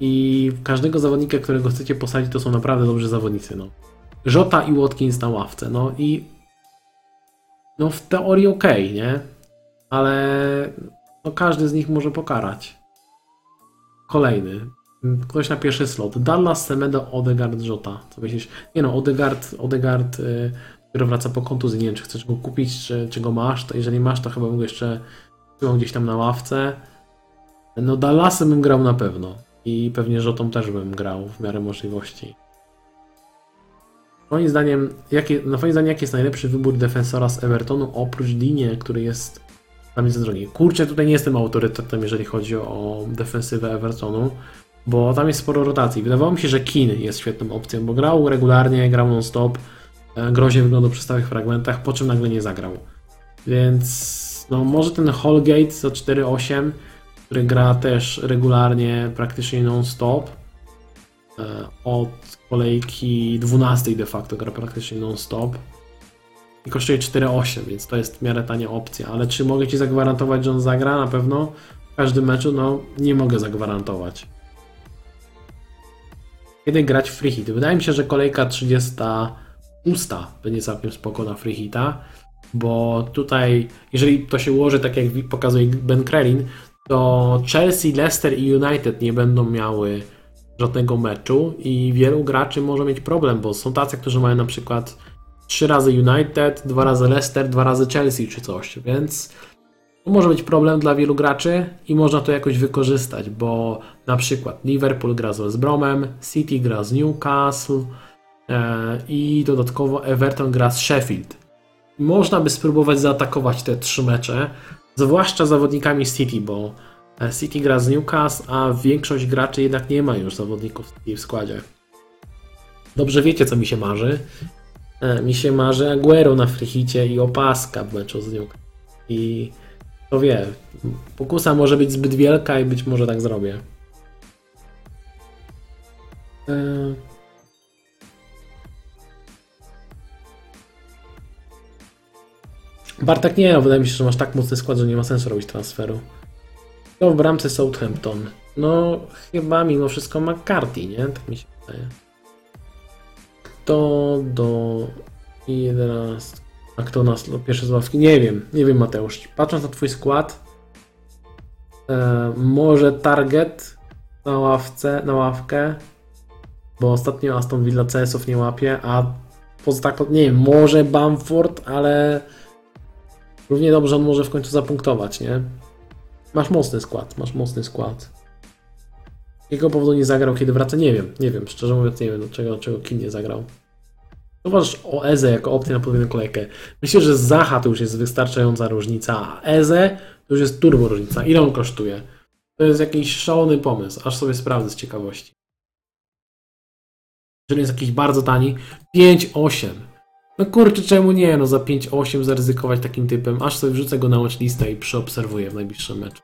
I każdego zawodnika, którego chcecie posadzić, to są naprawdę dobrzy zawodnicy, no. Żota i Watkins na ławce, no i no w teorii okej, nie? Ale no każdy z nich może pokarać. Kolejny. Ktoś na pierwszy slot. Dallas, Semedo, Odegaard, Żota. Co myślisz? Nie no, Odegaard, Odegaard yy, który wraca po kontuzji. Nie wiem, czy chcesz go kupić, czy, czy go masz. To jeżeli masz, to chyba bym go jeszcze trzymał gdzieś tam na ławce. No Dallasem bym grał na pewno. I pewnie Żotą też bym grał w miarę możliwości. Moim zdaniem, jakie, na moim zdaniem, jaki jest najlepszy wybór defensora z Evertonu oprócz Dinie, który jest mnie za drogi? Kurczę, tutaj nie jestem autorytetem, jeżeli chodzi o defensywę Evertonu, bo tam jest sporo rotacji. Wydawało mi się, że Kin jest świetną opcją, bo grał regularnie, grał non-stop, e, groźnie wyglądał przy stałych fragmentach, po czym nagle nie zagrał. Więc no może ten Holgate za 4-8, który gra też regularnie, praktycznie non-stop, e, od kolejki 12 de facto gra praktycznie non-stop i kosztuje 4,8, więc to jest w miarę tania opcja, ale czy mogę Ci zagwarantować, że on zagra? Na pewno w każdym meczu, no nie mogę zagwarantować. Kiedy grać w free hit? Wydaje mi się, że kolejka 36 będzie całkiem spoko na free hita, bo tutaj, jeżeli to się ułoży tak jak pokazuje Ben Krelin, to Chelsea, Leicester i United nie będą miały żadnego meczu i wielu graczy może mieć problem, bo są tacy, którzy mają na przykład trzy razy United, dwa razy Leicester, dwa razy Chelsea czy coś, więc to może być problem dla wielu graczy i można to jakoś wykorzystać, bo na przykład Liverpool gra z Bromem, City gra z Newcastle e, i dodatkowo Everton gra z Sheffield. Można by spróbować zaatakować te trzy mecze, zwłaszcza zawodnikami City, bo e, City gra z Newcastle, a większość graczy jednak nie ma już zawodników City w składzie. Dobrze wiecie, co mi się marzy. E, mi się marzy Aguero na frichicie i opaska w meczu z Newcastle. I to wie, pokusa może być zbyt wielka i być może tak zrobię. E, Bartek nie, no wydaje mi się, że masz tak mocny skład, że nie ma sensu robić transferu. To w bramce Southampton. No, chyba mimo wszystko McCarthy, nie? Tak mi się wydaje. Kto do 11. A kto nas pierwszy z ławki? Nie wiem, nie wiem Mateusz. Patrząc na twój skład, e, może target na ławce, na ławkę, bo ostatnio Aston Villa CS-ów nie łapie, a poza tak, nie wiem, może Bamford, ale równie dobrze on może w końcu zapunktować, nie? Masz mocny skład, masz mocny skład. Jakiego powodu nie zagrał, kiedy wraca? Nie wiem, nie wiem, szczerze mówiąc nie wiem, dlaczego, dlaczego Kim nie zagrał. Uważasz o Eze jako opcję na podwójną kolejkę. Myślę, że Zaha to już jest wystarczająca różnica, a Eze to już jest turbo różnica. Ile on kosztuje? To jest jakiś szalony pomysł, aż sobie sprawdzę z ciekawości. Jeżeli jest jakiś bardzo tani, 5,8. No kurczę, czemu nie? No za 5,8 zaryzykować takim typem, aż sobie wrzucę go na listę i przeobserwuję w najbliższym meczu.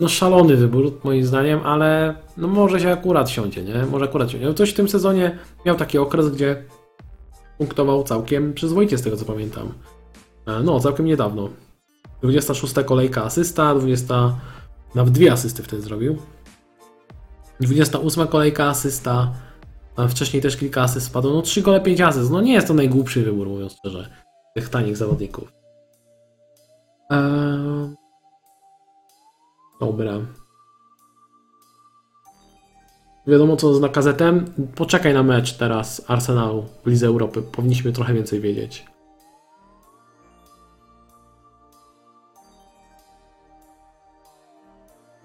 No szalony wybór, moim zdaniem, ale no może się akurat siądzie, nie? Może akurat siądzie. No ktoś w tym sezonie miał taki okres, gdzie punktował całkiem przyzwoicie z tego co pamiętam. E, no, całkiem niedawno. 26 kolejka asysta, 20. Nawet dwie asysty wtedy zrobił. 28 kolejka asysta. A wcześniej też kilka asyst spadło. No 3 gole 5 asyst. No nie jest to najgłupszy wybór, mówiąc szczerze. Tych tanich zawodników. Eee... Dobra. Wiadomo co z nakazetem. Poczekaj na mecz teraz Arsenalu w Lidze Europy. Powinniśmy trochę więcej wiedzieć.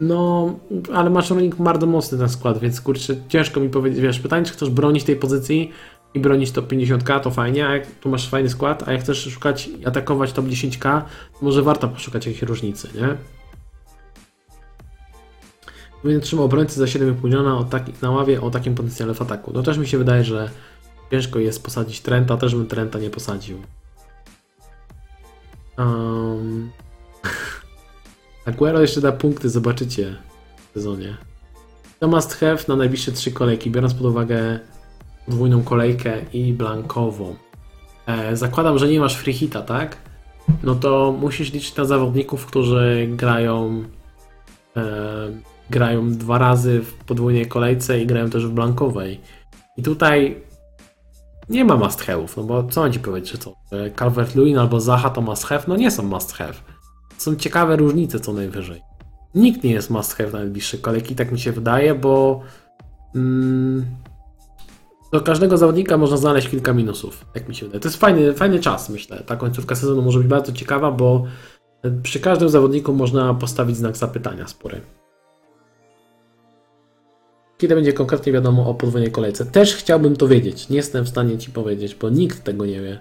No, ale masz rolnik bardzo mocny ten skład, więc kurczę, ciężko mi powiedzieć, wiesz, pytanie, czy chcesz bronić tej pozycji i bronić top 50k, to fajnie, a jak tu masz fajny skład, a jak chcesz szukać atakować top 10k, to może warto poszukać jakiejś różnicy, nie? Powinien trzymał obrońcy za 7,5 miliona na ławie o takim potencjale w ataku. No też mi się wydaje, że ciężko jest posadzić Trenta, też bym Trenta nie posadził. Um... Aguero jeszcze da punkty, zobaczycie w sezonie. To must have na najbliższe trzy kolejki, biorąc pod uwagę podwójną kolejkę i blankową. E, zakładam, że nie masz free hita, tak? no to musisz liczyć na zawodników, którzy grają e, grają dwa razy w podwójnej kolejce i grają też w blankowej. I tutaj nie ma must have'ów, no bo co mam ci powiedzieć, że co? że Calvert-Lewin albo Zaha to must have? No nie są must have. Są ciekawe różnice co najwyżej. Nikt nie jest must have na najbliższe kolejki, tak mi się wydaje, bo mm, do każdego zawodnika można znaleźć kilka minusów, jak mi się wydaje. To jest fajny, fajny czas, myślę. Ta końcówka sezonu może być bardzo ciekawa, bo przy każdym zawodniku można postawić znak zapytania spory. Kiedy będzie konkretnie wiadomo o podwójnej kolejce? Też chciałbym to wiedzieć. Nie jestem w stanie Ci powiedzieć, bo nikt tego nie wie.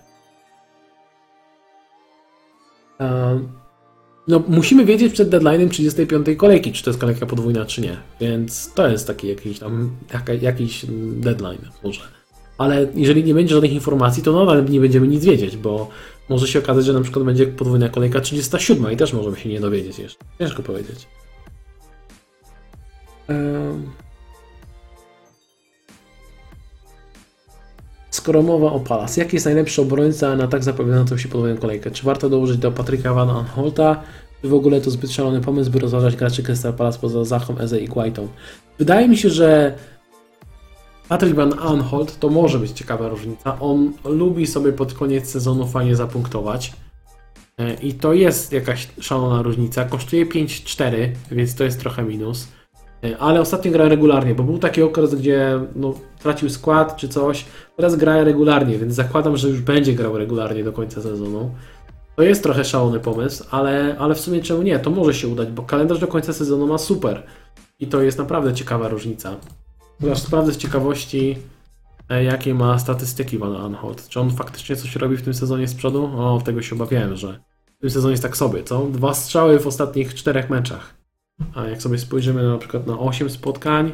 No, musimy wiedzieć przed deadline'em 35 kolejki, czy to jest kolejka podwójna, czy nie. Więc to jest taki jakiś tam jakiś deadline może. Ale jeżeli nie będzie żadnych informacji, to nadal nie będziemy nic wiedzieć, bo może się okazać, że na przykład będzie podwójna kolejka 37 i też możemy się nie dowiedzieć jeszcze. Ciężko powiedzieć. Um... Skoro mowa o Palace, jaki jest najlepszy obrońca na tak zapowiadającą się podwójną kolejkę? Czy warto dołożyć do Patryka Van Anholta? Czy w ogóle to zbyt szalony pomysł, by rozważać graczy Crystal Palace poza Zachą, Eze i Guaitą? Wydaje mi się, że Patrick Van Anholt to może być ciekawa różnica. On lubi sobie pod koniec sezonu fajnie zapunktować. E, I to jest jakaś szalona różnica. Kosztuje 5-4, więc to jest trochę minus. E, ale ostatnio gra regularnie, bo był taki okres, gdzie no, tracił skład czy coś. Teraz gra regularnie, więc zakładam, że już będzie grał regularnie do końca sezonu. To jest trochę szalony pomysł, ale, ale w sumie czemu nie? To może się udać, bo kalendarz do końca sezonu ma super. I to jest naprawdę ciekawa różnica. Aż sprawdzę z ciekawości, e, jakie ma statystyki Van Anholt. Czy on faktycznie coś robi w tym sezonie z przodu? O, tego się obawiałem, że w tym sezonie jest tak sobie, co? Dwa strzały w ostatnich czterech meczach. A jak sobie spojrzymy na przykład na 8 spotkań,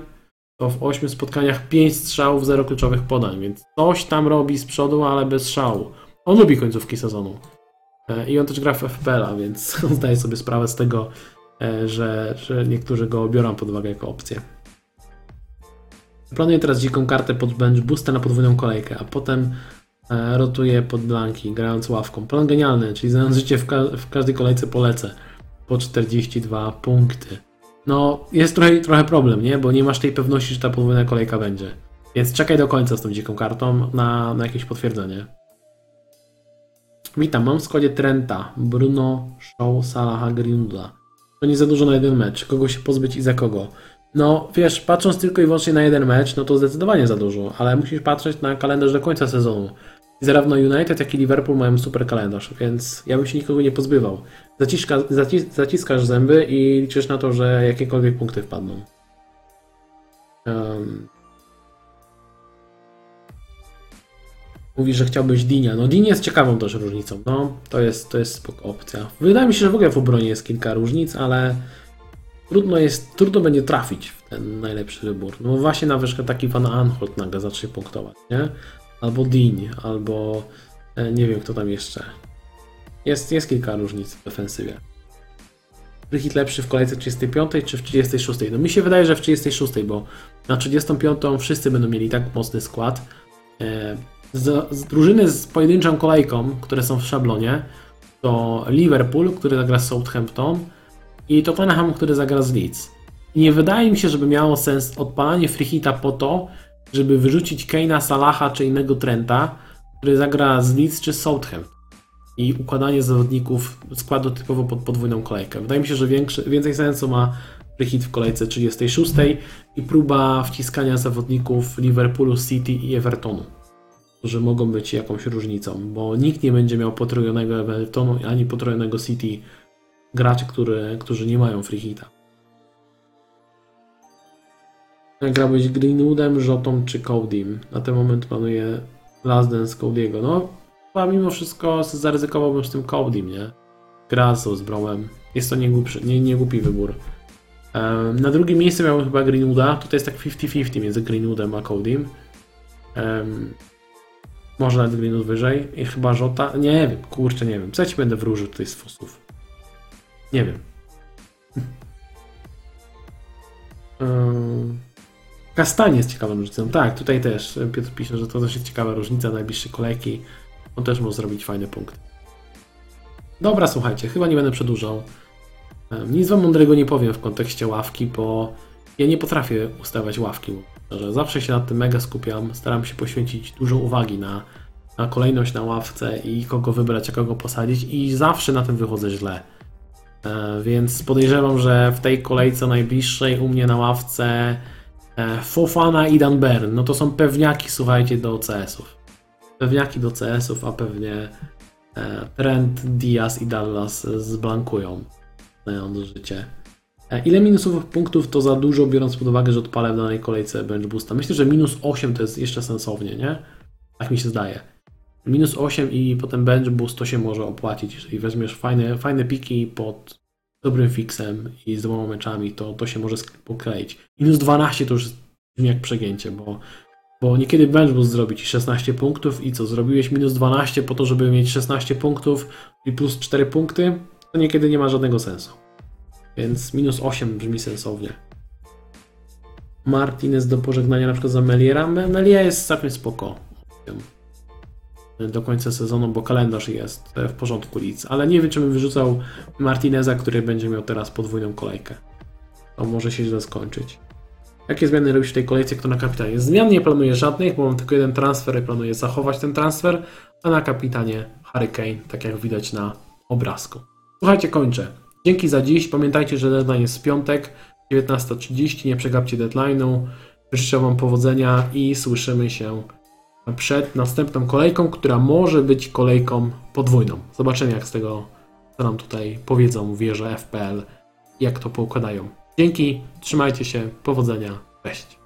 to w 8 spotkaniach 5 strzałów, 0 kluczowych podań, więc coś tam robi z przodu, ale bez szału. On lubi końcówki sezonu. E, I on też gra w FPL-a, więc zdaje sobie sprawę z tego, e, że, że niektórzy go biorą pod uwagę jako opcję. Planuję teraz dziką kartę pod bench boosta na podwójną kolejkę, a potem e, rotuję pod blanki, grając ławką. Plan genialny, czyli znając życie w, ka w każdej kolejce polecę po 42 punkty. No, jest trochę, trochę problem, nie? Bo nie masz tej pewności, że ta podwójna kolejka będzie. Więc czekaj do końca z tą dziką kartą na, na jakieś potwierdzenie. Witam, mam w składzie Trenta, Bruno, Shaw, Salaha, Greenwooda. To nie za dużo na jeden mecz. Kogo się pozbyć i za kogo? No, wiesz, patrząc tylko i wyłącznie na jeden mecz, no to zdecydowanie za dużo, ale musisz patrzeć na kalendarz do końca sezonu. I zarówno United, jak i Liverpool mają super kalendarz, więc ja bym się nikogo nie pozbywał. Zaciska, zacis, zaciskasz zęby i liczysz na to, że jakiekolwiek punkty wpadną. Um. Mówi, że chciałbyś Dinia. No Din jest ciekawą też różnicą. No, to jest, to jest spoko opcja. Wydaje mi się, że w ogóle w obronie jest kilka różnic, ale trudno jest, trudno będzie trafić w ten najlepszy wybór. No właśnie na przykład taki Van Anholt nagle zacznie punktować, nie? Albo Dean, albo e, nie wiem kto tam jeszcze. Jest, jest kilka różnic w defensywie. Hit lepszy w kolejce 35 czy w 36? No mi się wydaje, że w 36, bo na 35 wszyscy będą mieli tak mocny skład. E, z, z drużyny z pojedynczą kolejką, które są w szablonie, to Liverpool, który zagra z Southampton i Tottenham, który zagra z Leeds. Nie wydaje mi się, żeby miało sens odpalanie freehita po to, żeby wyrzucić Keina, Salaha czy innego Trenta, który zagra z Leeds czy Southampton i układanie zawodników składu typowo pod podwójną kolejkę. Wydaje mi się, że większy, więcej sensu ma hit w kolejce 36 i próba wciskania zawodników Liverpoolu, City i Evertonu, którzy mogą być jakąś różnicą, bo nikt nie będzie miał potrojonego Evertonu ani potrojonego City graczy, który, którzy nie mają free hita. Grałbyś Greenwoodem, Rzotą czy Codym. Na ten moment planuję Last Dance Cody'ego. No, a mimo wszystko zaryzykowałbym z tym Codym, nie? Gra z Bromem. Jest to niegłupi, nie, wybór. Na drugim miejscu miałem chyba Greenwooda. Tutaj jest tak 50-50 między Greenwoodem a Codym. Um, może nawet Greenwood wyżej. I chyba Żota. Nie wiem, kurczę, nie wiem. Co ja ci będę wróżył tutaj z fosów? Nie wiem. um, Kastanie jest ciekawą różnicą. Tak, tutaj też Piotr pisze, że to też jest ciekawa różnica najbliższe kolejki. On też może zrobić fajne punkty. Dobra, słuchajcie, chyba nie będę przedłużał. Nic wam mądrego nie powiem w kontekście ławki, bo ja nie potrafię ustawiać ławki. Że zawsze się nad tym mega skupiam, staram się poświęcić dużo uwagi na, na kolejność na ławce i kogo wybrać, a kogo posadzić i zawsze na tym wychodzę źle. E, Więc podejrzewam, że w tej kolejce najbliższej u mnie na ławce e, Fofana i Dan Bern, no to są pewniaki, słuchajcie, do CS-ów. Pewniaki do CS-ów, a pewnie e, Trent, Diaz i Dallas zblankują, znając życie. E, Ile minusowych punktów to za dużo, biorąc pod uwagę, że odpalę w danej kolejce bench boosta? Myślę, że minus 8 to jest jeszcze sensownie, nie? Tak mi się zdaje. Minus 8 i potem bench boost to się może opłacić. Jeżeli weźmiesz fajne, fajne piki pod dobrym fixem i z dwoma meczami, to, to się może pokleić. Minus 12 to już brzmi jak przegięcie, bo, bo niekiedy bench boost zrobi ci 16 punktów i co, zrobiłeś minus 12 po to, żeby mieć 16 punktów i plus 4 punkty, to niekiedy nie ma żadnego sensu. Więc minus 8 brzmi sensownie. Martinez do pożegnania na przykład za Meliera. Me- Melier jest całkiem spoko. Do końca sezonu, bo kalendarz jest e, w porządku lic. Ale nie wiem, czy bym wyrzucał Martineza, który będzie miał teraz podwójną kolejkę. To może się źle skończyć. Jakie zmiany robisz w tej kolejce, kto na kapitanie? Zmian nie planuję żadnych, bo mam tylko jeden transfer i planuję zachować ten transfer, a na kapitanie Hurricane, tak jak widać na obrazku. Słuchajcie, kończę. Dzięki za dziś. Pamiętajcie, że deadline jest w piątek, 19.30. Nie przegapcie deadline'u. Życzę Wam powodzenia i słyszymy się przed następną kolejką, która może być kolejką podwójną. Zobaczymy, jak z tego, co nam tutaj powiedzą wieże FPL, jak to poukładają. Dzięki, trzymajcie się, powodzenia, cześć.